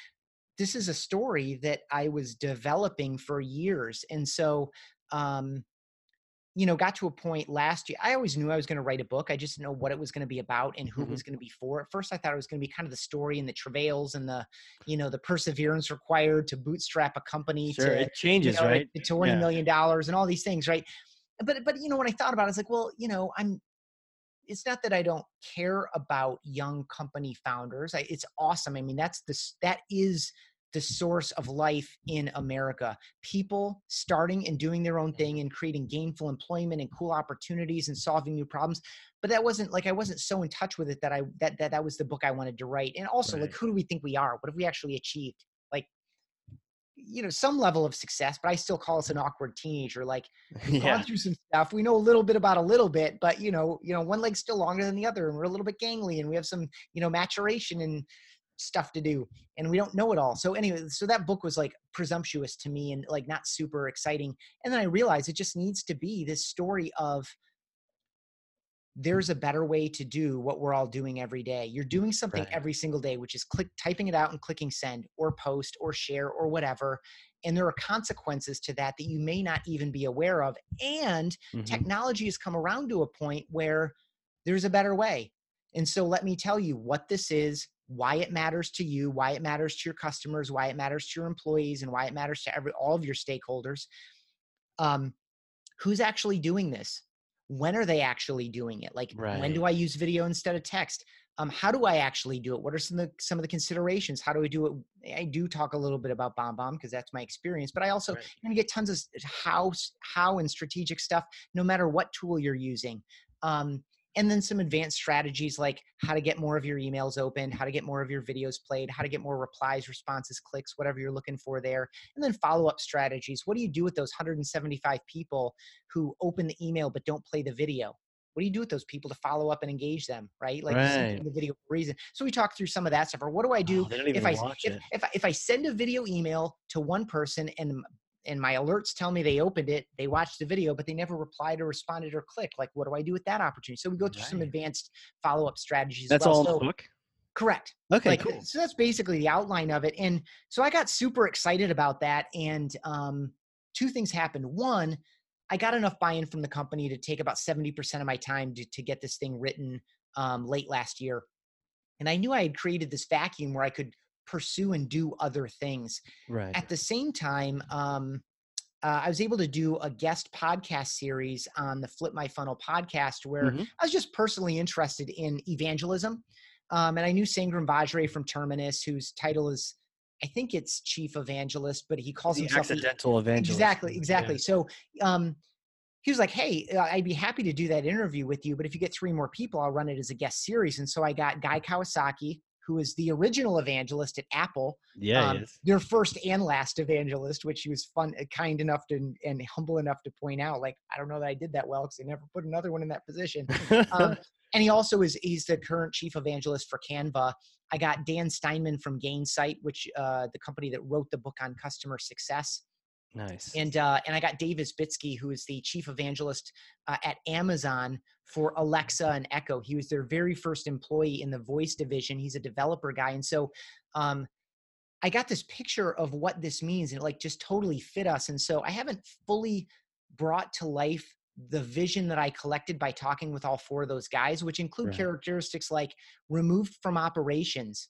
this is a story that I was developing for years. And so um, you know, got to a point last year. I always knew I was going to write a book. I just didn't know what it was going to be about and who mm-hmm. it was going to be for. At first, I thought it was going to be kind of the story and the travails and the, you know, the perseverance required to bootstrap a company sure, to it changes, you know, right? To twenty yeah. million dollars and all these things, right? But but you know, when I thought about it, it's like, well, you know, I'm. It's not that I don't care about young company founders. I, it's awesome. I mean, that's this. that is the source of life in America. People starting and doing their own thing mm-hmm. and creating gainful employment and cool opportunities and solving new problems. But that wasn't like I wasn't so in touch with it that I that that, that was the book I wanted to write. And also right. like who do we think we are? What have we actually achieved? Like you know some level of success but i still call us an awkward teenager like *laughs* we've yeah. gone through some stuff we know a little bit about a little bit but you know you know one leg's still longer than the other and we're a little bit gangly and we have some you know maturation and stuff to do and we don't know it all. So anyway so that book was like presumptuous to me and like not super exciting. And then i realized it just needs to be this story of there's a better way to do what we're all doing every day. You're doing something right. every single day which is click typing it out and clicking send or post or share or whatever. And there are consequences to that that you may not even be aware of. And mm-hmm. technology has come around to a point where there's a better way. And so let me tell you what this is why it matters to you, why it matters to your customers, why it matters to your employees, and why it matters to every all of your stakeholders. Um, who's actually doing this? when are they actually doing it like Right. when do i use video instead of text um, how do i actually do it what are some of the, some of the considerations how do i do it i do talk a little bit about bomb bomb because that's my experience but i also Right. you're gonna get tons of how how and strategic stuff no matter what tool you're using um, and then some advanced strategies like how to get more of your emails open how to get more of your videos played how to get more replies responses clicks whatever you're looking for there and then follow-up strategies. What do you do with those 175 people who open the email but don't play the video? What do you do with those people to follow up and engage them right? Like Right. the video reason. So we talk through some of that stuff or what do i do Oh, if I if, if I if I send a video email to one person and and my alerts tell me they opened it, they watched the video, but they never replied or responded or clicked. Like, what do I do with that opportunity? So we go through some advanced follow up strategies. as That's well. all in So- the book. Correct. Okay, like, cool. So that's basically the outline of it. And so I got super excited about that. And um, two things happened. One, I got enough buy-in from the company to take about 70% of my time to, to get this thing written um, late last year. And I knew I had created this vacuum where I could pursue and do other things. Right. At the same time, um, uh, I was able to do a guest podcast series on the Flip My Funnel podcast where Mhm. I was just personally interested in evangelism. Um, and I knew Sangram Vajre from Terminus, whose title is, I think it's chief evangelist, but he calls The himself accidental evangelist. Exactly, Yeah. exactly. So um, he was like, "Hey, uh, I'd be happy to do that interview with you, but if you get three more people, I'll run it as a guest series." And so I got Guy Kawasaki, who is the original evangelist at Apple, Yeah, um, their first and last evangelist, which he was fun, uh, kind enough to and humble enough to point out. Like, I don't know that I did that well because I never put another one in that position. Um, *laughs* and he also is he's the current chief evangelist for Canva. I got Dan Steinman from Gainsight, which uh, the company that wrote the book on customer success nice. and uh, and I got Dave Isbitski, who is the chief evangelist uh, at Amazon for Alexa and Echo. He was their very first employee in the voice division. He's a developer guy, and so um, I got this picture of what this means, and it like just totally fit us. And so I haven't fully brought to life the vision that I collected by talking with all four of those guys, which include Right. characteristics like removed from operations,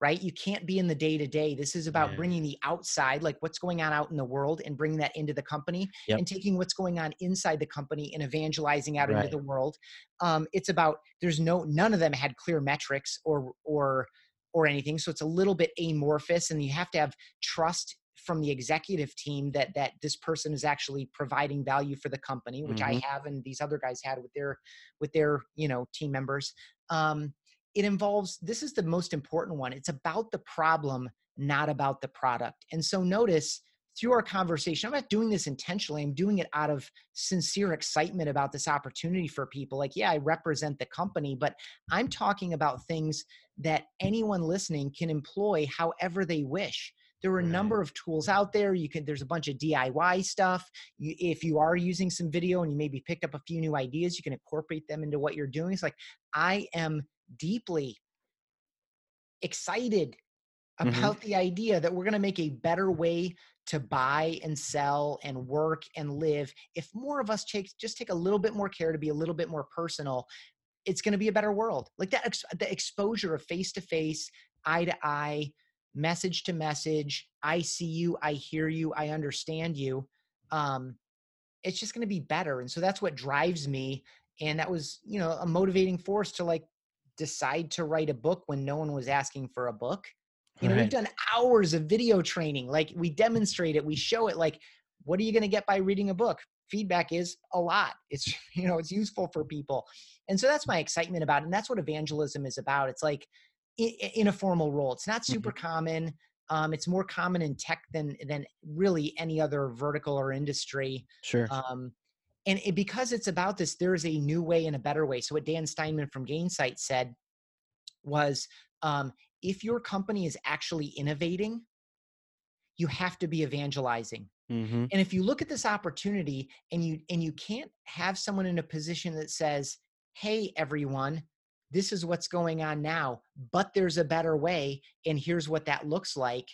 right? You can't be in the day to day. This is about Yeah. bringing the outside, like what's going on out in the world, and bringing that into the company, Yep. and taking what's going on inside the company and evangelizing out Right. into the world. Um, it's about there's no none of them had clear metrics or or or anything, so it's a little bit amorphous, and you have to have trust from the executive team that that this person is actually providing value for the company which i Mhm. have and these other guys had with their with their you know team members um it involves this is the most important one it's about the problem not about the product. And so notice through our conversation i'm not doing this intentionally i'm doing it out of sincere excitement about this opportunity for people like yeah i represent the company but i'm talking about things that anyone listening can employ however they wish. There are a number of tools out there you can there's a bunch of diy stuff. You, if you are using some video and you maybe picked up a few new ideas you can incorporate them into what you're doing. It's like i am deeply excited Mhm. about the idea that we're going to make a better way to buy and sell and work and live. If more of us take just take a little bit more care to be a little bit more personal it's going to be a better world. Like that ex- the exposure of face to face eye to eye message to message i see you i hear you i understand you um it's just going to be better. And so that's what drives me. And that was you know a motivating force to like decide to write a book when no one was asking for a book. You know we've done hours of video training like we demonstrate it we show it like what are you going to get by reading a book? Feedback is a lot. It's *laughs* you know it's useful for people. And so that's my excitement about it and that's what evangelism is about. It's like in, in a formal role. It's not super common um, it's more common in tech than than really any other vertical or industry. Sure. um, and it, because it's about this, there is a new way and a better way. So what Dan Steinman from Gainsight said was, um, if your company is actually innovating, you have to be evangelizing. mm-hmm. And if you look at this opportunity and you and you can't have someone in a position that says, "Hey, everyone." This is what's going on now, but there's a better way, and here's what that looks like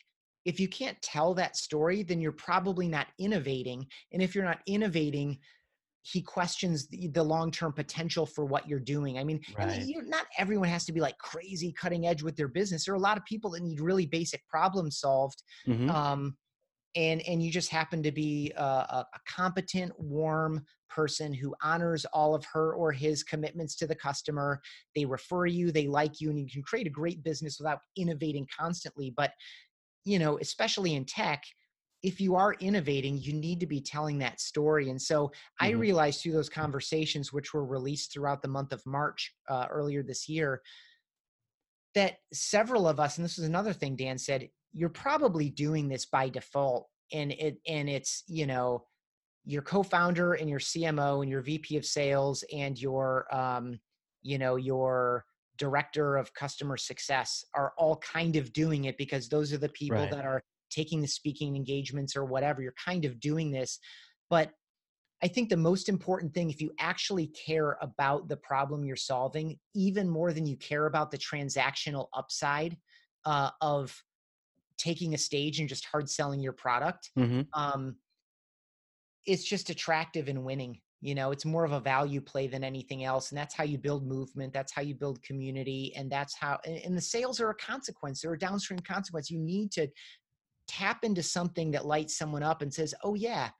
if you can't tell that story, then you're probably not innovating. And if you're not innovating, he questions the, the long-term potential for what you're doing. I mean, and Right. you, not everyone has to be like crazy cutting edge with their business. There are a lot of people that need really basic problem solved. Mhm. Um, and and you just happen to be a, a competent warm person who honors all of her or his commitments to the customer they refer you they like you and you can create a great business without innovating constantly but you know especially in tech if you are innovating you need to be telling that story and so mm-hmm. i realized through those conversations which were released throughout the month of march uh, earlier this year that several of us and this is another thing dan said you're probably doing this by default and it and it's you know your co-founder and your cmo and your vp of sales and your um, you know your director of customer success are all kind of doing it because those are the people right. that are taking the speaking engagements or whatever you're kind of doing this but i think the most important thing if you actually care about the problem you're solving even more than you care about the transactional upside uh, of taking a stage and just hard selling your product mm-hmm. um, it's just attractive and winning you know it's more of a value play than anything else and that's how you build movement that's how you build community and that's how and the sales are a consequence they're a downstream consequence you need to tap into something that lights someone up and says oh yeah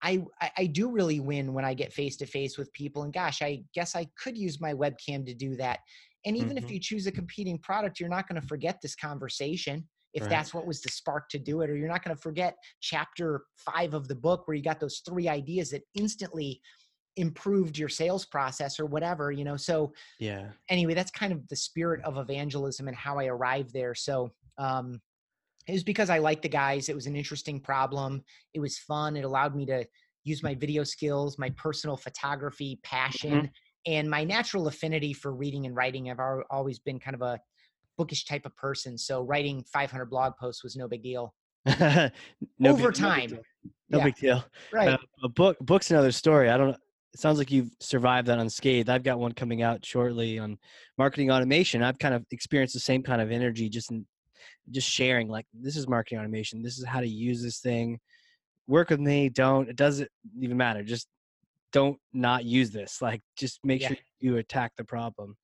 I, I do really win when I get face to face with people. And gosh, I guess I could use my webcam to do that. And even mm-hmm. if you choose a competing product, you're not going to forget this conversation if right. that's what was the spark to do it or you're not going to forget chapter 5 of the book where you got those three ideas that instantly improved your sales process or whatever you know so yeah anyway that's kind of the spirit of evangelism and how i arrived there so um it was because i liked the guys it was an interesting problem it was fun it allowed me to use my video skills my personal photography passion mm-hmm. and my natural affinity for reading and writing i've always been kind of a bookish type of person. So writing 500 blog posts was no big deal. *laughs* no Over big, time. No, big deal. No yeah. big deal. Right. Uh, a book, book's another story. I don't It sounds like you've survived that unscathed. I've got one coming out shortly on marketing automation. I've kind of experienced the same kind of energy just in just sharing like this is marketing automation. This is how to use this thing. Work with me. Don't. It doesn't even matter. Just don't not use this. Like just make yeah. sure you attack the problem.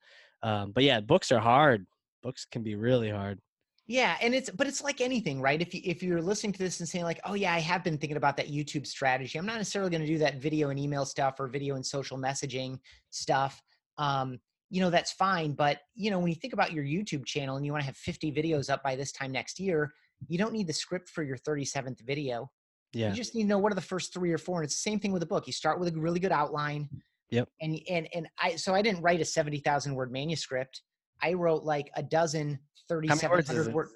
Um, but yeah, books are hard books can be really hard yeah and it's but it's like anything right if you if you're listening to this and saying like oh yeah i have been thinking about that youtube strategy i'm not necessarily going to do that video and email stuff or video and social messaging stuff um you know that's fine but you know when you think about your youtube channel and you want to have 50 videos up by this time next year you don't need the script for your 37th video yeah you just need to know what are the first three or four and it's the same thing with a book you start with a really good outline yep and and and i so i didn't write a 70000 word manuscript I wrote like a dozen 3,700 word.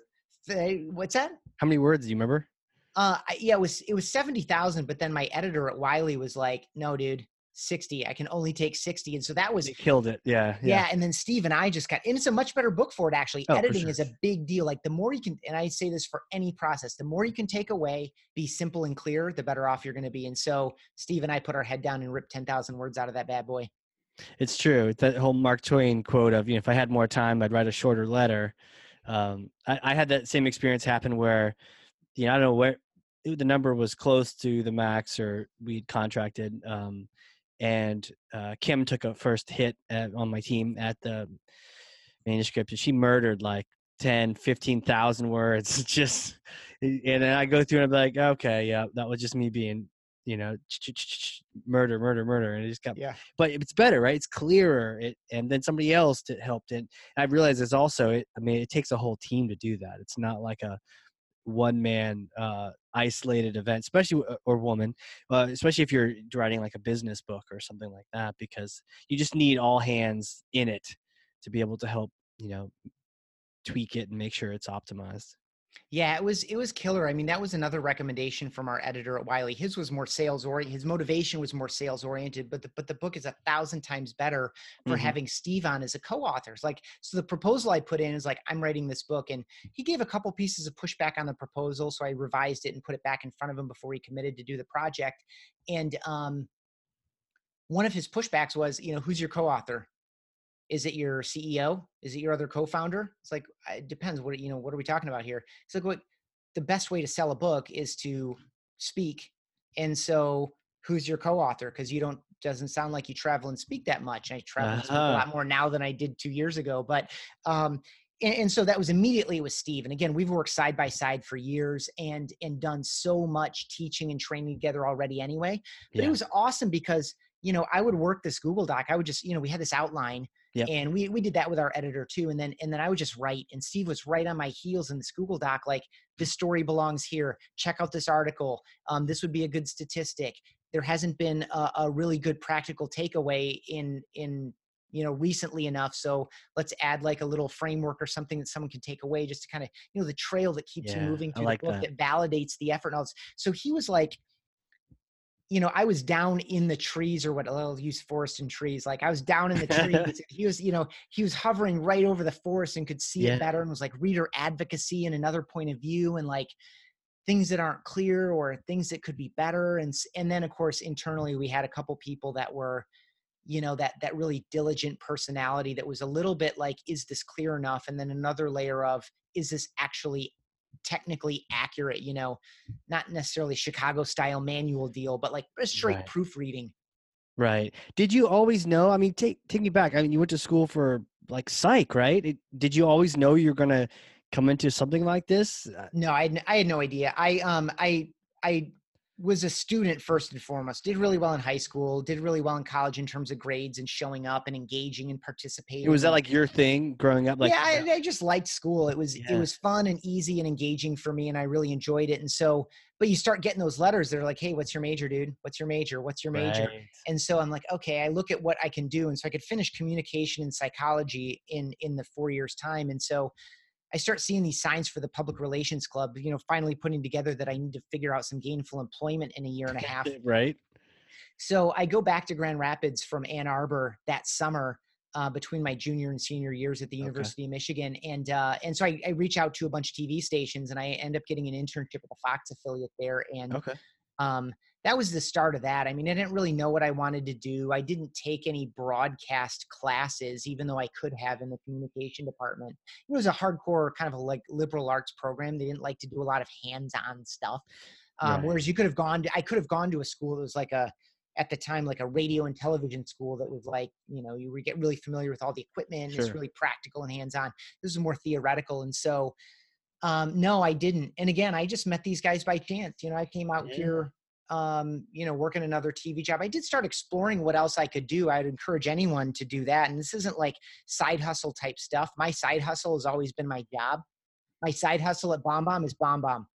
What's that? How many words do you remember? Uh, yeah, it was it was seventy thousand. But then my editor at Wiley was like, "No, dude, 60 i can only take 60 and so that was they killed it yeah, yeah, yeah and then steve and i just got and it's a much better book for it actually oh, editing sure. is a big deal like the more you can and i say this for any process the more you can take away be simple and clear the better off you're going to be and so steve and i put our head down and ripped 10,000 words out of that bad boy it's true. That whole Mark Twain quote of, you know, if I had more time, I'd write a shorter letter. Um, I, I, had that same experience happen where, you know, I don't know where the number was close to the max or we'd contracted. Um, and uh, Kim took a first hit at, on my team at the manuscript and she murdered like 10, 15,000 words. *laughs* Just, and then I go through and I'm like, okay, yeah, that was just me being you know, murder, murder, murder, and it just got. Yeah. But it's better, right? It's clearer. It and then somebody else that helped it. I realize it's also. It, I mean, it takes a whole team to do that. It's not like a one man uh, isolated event, especially uh, or woman, uh, especially if you're writing like a business book or something like that, because you just need all hands in it to be able to help you know tweak it and make sure it's optimized. Yeah, it was it was killer. I mean, that was another recommendation from our editor at Wiley. His was more sales oriented. His motivation was more sales oriented, but the but the book is a thousand times better for mm-hmm. having Steve on as a co-author. It's like so the proposal I put in is like I'm writing this book, and he gave a couple pieces of pushback on the proposal, so I revised it and put it back in front of him before he committed to do the project. And um, one of his pushbacks was, you know, who's your co-author? Is it your ceo is it your other co-founder it's like it depends what you know what are we talking about here it's like what the best way to sell a book is to speak and so who's your co-author because you don't doesn't sound like you travel and speak that much i travel uh-huh. a lot more now than i did two years ago but um and, and, so that was immediately with Steve. And again, we've worked side by side for years and and done so much teaching and training together already anyway. But yeah. it was awesome because you know I would work this Google Doc. I would just you know we had this outline. Yep. And we we did that with our editor too, and then and then I would just write, and Steve was right on my heels in this Google Doc, like this story belongs here. Check out this article. Um, this would be a good statistic. There hasn't been a, a really good practical takeaway in in you know recently enough so let's add like a little framework or something that someone can take away just to kind of you know the trail that keeps yeah, you moving through like the book that. that. validates the effort and all this. so he was like you know i was down in the trees or what i'll use forest and trees like i was down in the *laughs* trees he was you know he was hovering right over the forest and could see yeah. it better and was like reader advocacy and another point of view and like things that aren't clear or things that could be better and and then of course internally we had a couple people that were you know that that really diligent personality that was a little bit like is this clear enough and then another layer of is this actually technically accurate you know not necessarily chicago style manual deal but like a straight right. proofreading. Right. Did you always know i mean take take me back i mean you went to school for like psych right? It, did you always know you're gonna come into something like this? Uh no i had, I had no idea. I um i i was a student first and foremost did really well in high school did really well in college in terms of grades and showing up and engaging and participating was that like your thing growing up? Like yeah I, I just liked school. It was yeah. it was fun and easy and engaging for me and i really enjoyed it and so but you start getting those letters that are like hey what's your major dude? What's your major? What's your major? Right. and so i'm like okay i look at what i can do and so i could finish communication and psychology in in the four years time and so I start seeing these signs for the public relations club, you know, finally putting together that I need to figure out some gainful employment in a year and a half. right. So I go back to Grand Rapids from Ann Arbor that summer uh, between my junior and senior years at the University okay. of Michigan, and uh, and so I, I, reach out to a bunch of TV stations, and I end up getting an internship at the Fox affiliate there, and okay. um, that was the start of that. I mean, I didn't really know what I wanted to do. I didn't take any broadcast classes, even though I could have in the communication department. It was a hardcore kind of a like liberal arts program. They didn't like to do a lot of hands-on stuff. Um, right. Whereas you could have gone to, I could have gone to a school that was like a, at the time, like a radio and television school that was like, you know, you would get really familiar with all the equipment. Sure. It's really practical and hands-on. This is more theoretical. And so, um, no, I didn't. And again, I just met these guys by chance. You know, I came out yeah. here um, you know, working another TV job, I did start exploring what else I could do. I'd encourage anyone to do that. And this isn't like side hustle type stuff. My side hustle has always been my job. My side hustle at BombBomb is BombBomb. *laughs*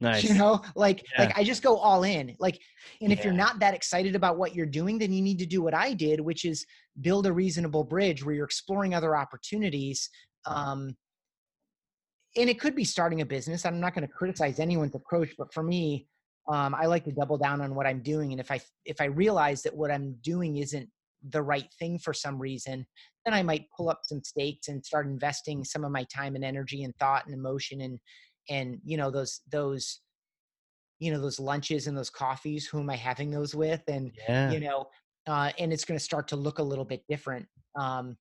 Nice. You know, like yeah. like I just go all in. Like, and if yeah. you're not that excited about what you're doing, then you need to do what I did, which is build a reasonable bridge where you're exploring other opportunities. Um, and it could be starting a business. I'm not going to criticize anyone's approach, but for me, um, I like to double down on what I'm doing. And if I if I realize that what I'm doing isn't the right thing for some reason, then I might pull up some stakes and start investing some of my time and energy and thought and emotion and and you know those those you know those lunches and those coffees. Who am I having those with? And yeah. you know, uh, and it's going to start to look a little bit different. Um,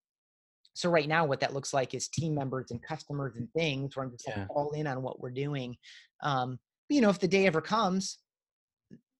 so right now, what that looks like is team members and customers and things where I'm just yeah. like all in on what we're doing. Um, you know, if the day ever comes,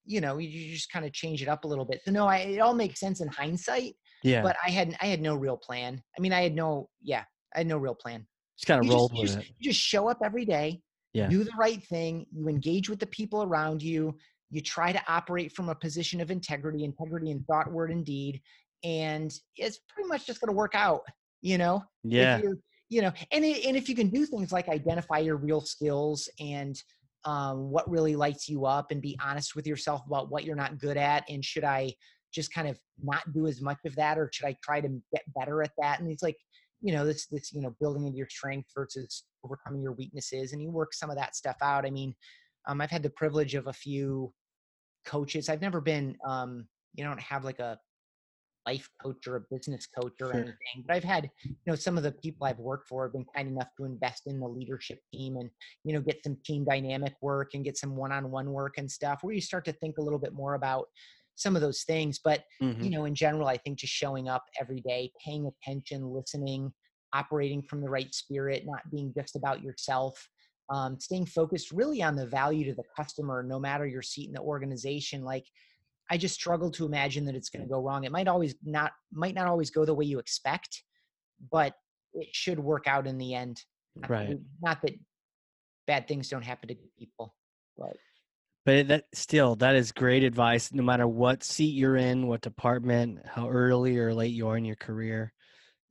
you know, you just kind of change it up a little bit. So no, I, it all makes sense in hindsight. Yeah. But I had I had no real plan. I mean, I had no yeah, I had no real plan. Just kind of roll with you it. Just, you just show up every day. Yeah. Do the right thing. You engage with the people around you. You try to operate from a position of integrity, integrity in thought, word, and deed, and it's pretty much just going to work out. You know. Yeah. you know, and it, and if you can do things like identify your real skills and um, what really lights you up and be honest with yourself about what you're not good at and should i just kind of not do as much of that or should i try to get better at that? And it's like you know this this you know building into your strength versus overcoming your weaknesses and you work some of that stuff out. I mean um, i've had the privilege of a few coaches. I've never been um, you don't have like a life coach or a business coach or sure. anything. But I've had, you know, some of the people I've worked for have been kind enough to invest in the leadership team and, you know, get some team dynamic work and get some one-on-one work and stuff where you start to think a little bit more about some of those things. But, mm-hmm. you know, in general, I think just showing up every day, paying attention, listening, operating from the right spirit, not being just about yourself. Um, staying focused really on the value to the customer, no matter your seat in the organization. Like, I just struggle to imagine that it's going to mm. go wrong. It might always not might not always go the way you expect, but it should work out in the end. Not right. That, not that bad things don't happen to people, but but that still that is great advice no matter what seat you're in what department how early or late you are in your career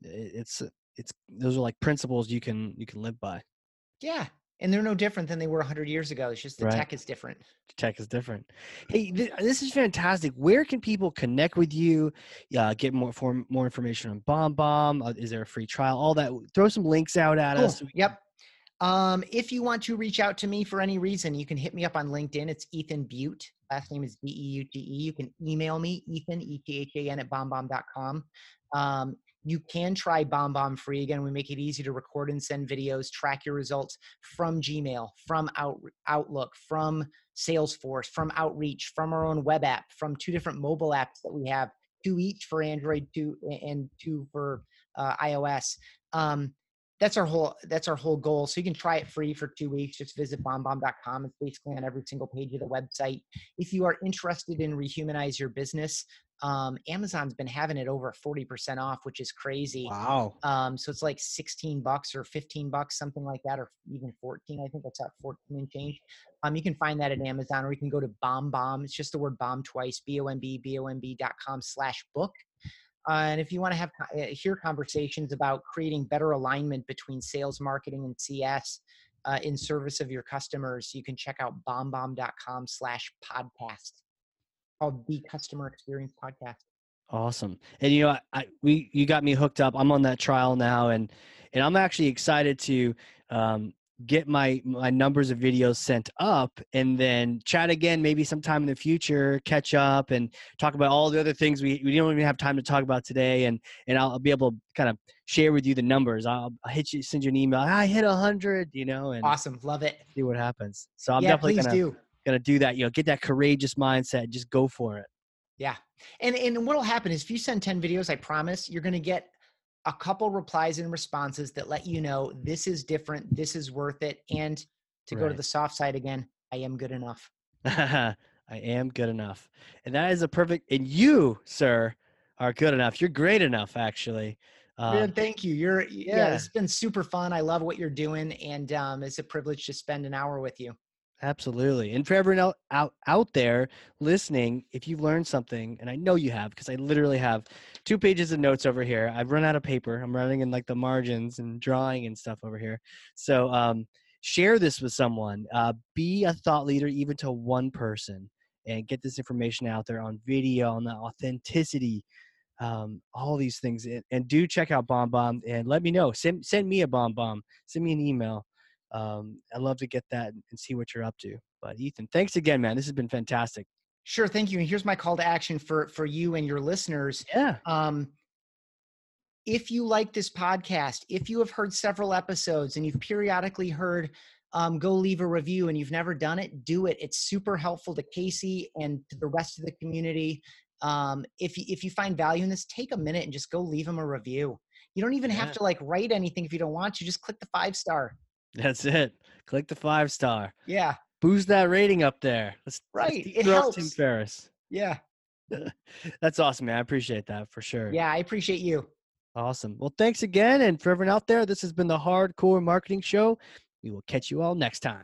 it's it's those are like principles you can you can live by yeah and they're no different than they were 100 years ago it's just the right. tech is different the tech is different hey th- this is fantastic where can people connect with you uh, get more for, more information on BombBomb uh, is there a free trial all that throw some links out at cool. us so yep um, if you want to reach out to me for any reason, you can hit me up on LinkedIn. It's Ethan Beute Last name is B E U T E. You can email me, Ethan, E T H A N, at bombbomb.com. Um, you can try BombBomb free. Again, we make it easy to record and send videos, track your results from Gmail, from Out, Outlook, from Salesforce, from Outreach, from our own web app, from two different mobile apps that we have, two each for Android, two and two for uh, iOS. Um, that's our whole that's our whole goal so you can try it free for two weeks just visit bombbomb.com it's basically on every single page of the website if you are interested in rehumanize your business um, amazon's been having it over 40% off which is crazy. Wow. Um, so it's like 16 bucks or 15 bucks something like that or even 14 i think that's at 14 and change. Um, you can find that at amazon or you can go to bomb bomb. it's just the word bomb twice b-o-m-b b-o-m-b dot com slash book. Uh, and if you want to have uh, hear conversations about creating better alignment between sales, marketing, and CS uh, in service of your customers, you can check out bombbomb.com slash podcast called the Customer Experience Podcast. Awesome. And you know, I, I, we you got me hooked up. I'm on that trial now, and and I'm actually excited to um, get my my numbers of videos sent up and then chat again maybe sometime in the future catch up and talk about all the other things we, we don't even have time to talk about today and and i'll be able to kind of share with you the numbers i'll, I'll hit you send you an email i hit a hundred you know and awesome love it see what happens so i'm yeah, definitely gonna do. Gonna do that you know get that courageous mindset just go for it yeah and and what'll happen is if you send 10 videos i promise you're gonna get a couple replies and responses that let you know this is different, this is worth it. And to right. go to the soft side again, I am good enough. *laughs* I am good enough. And that is a perfect, and you, sir, are good enough. You're great enough, actually. Um, thank you. You're, yeah. yeah, it's been super fun. I love what you're doing. And um, it's a privilege to spend an hour with you. Absolutely. And for everyone out, out out there listening, if you've learned something, and I know you have, because I literally have two pages of notes over here. I've run out of paper. I'm running in like the margins and drawing and stuff over here. So um, share this with someone. Uh, be a thought leader, even to one person, and get this information out there on video, on the authenticity, um, all these things. And, and do check out BombBomb and let me know. Send, send me a BombBomb. Send me an email um, I'd love to get that and see what you're up to. But Ethan, thanks again, man. This has been fantastic. Sure, thank you. And here's my call to action for for you and your listeners. Yeah. Um, if you like this podcast, if you have heard several episodes and you've periodically heard um, go leave a review and you've never done it, do it. It's super helpful to Casey and to the rest of the community. Um, if you, if you find value in this, take a minute and just go leave them a review. You don't even yeah. have to like write anything if you don't want to. Just click the five star. That's it. Click the five star. Yeah. Boost that rating up there. Let's, right. Let's it helps. Tim Ferriss. Yeah. *laughs* That's awesome, man. I appreciate that for sure. Yeah, I appreciate you. Awesome. Well, thanks again. And for everyone out there, this has been the Hard Corps Marketing Show. We will catch you all next time.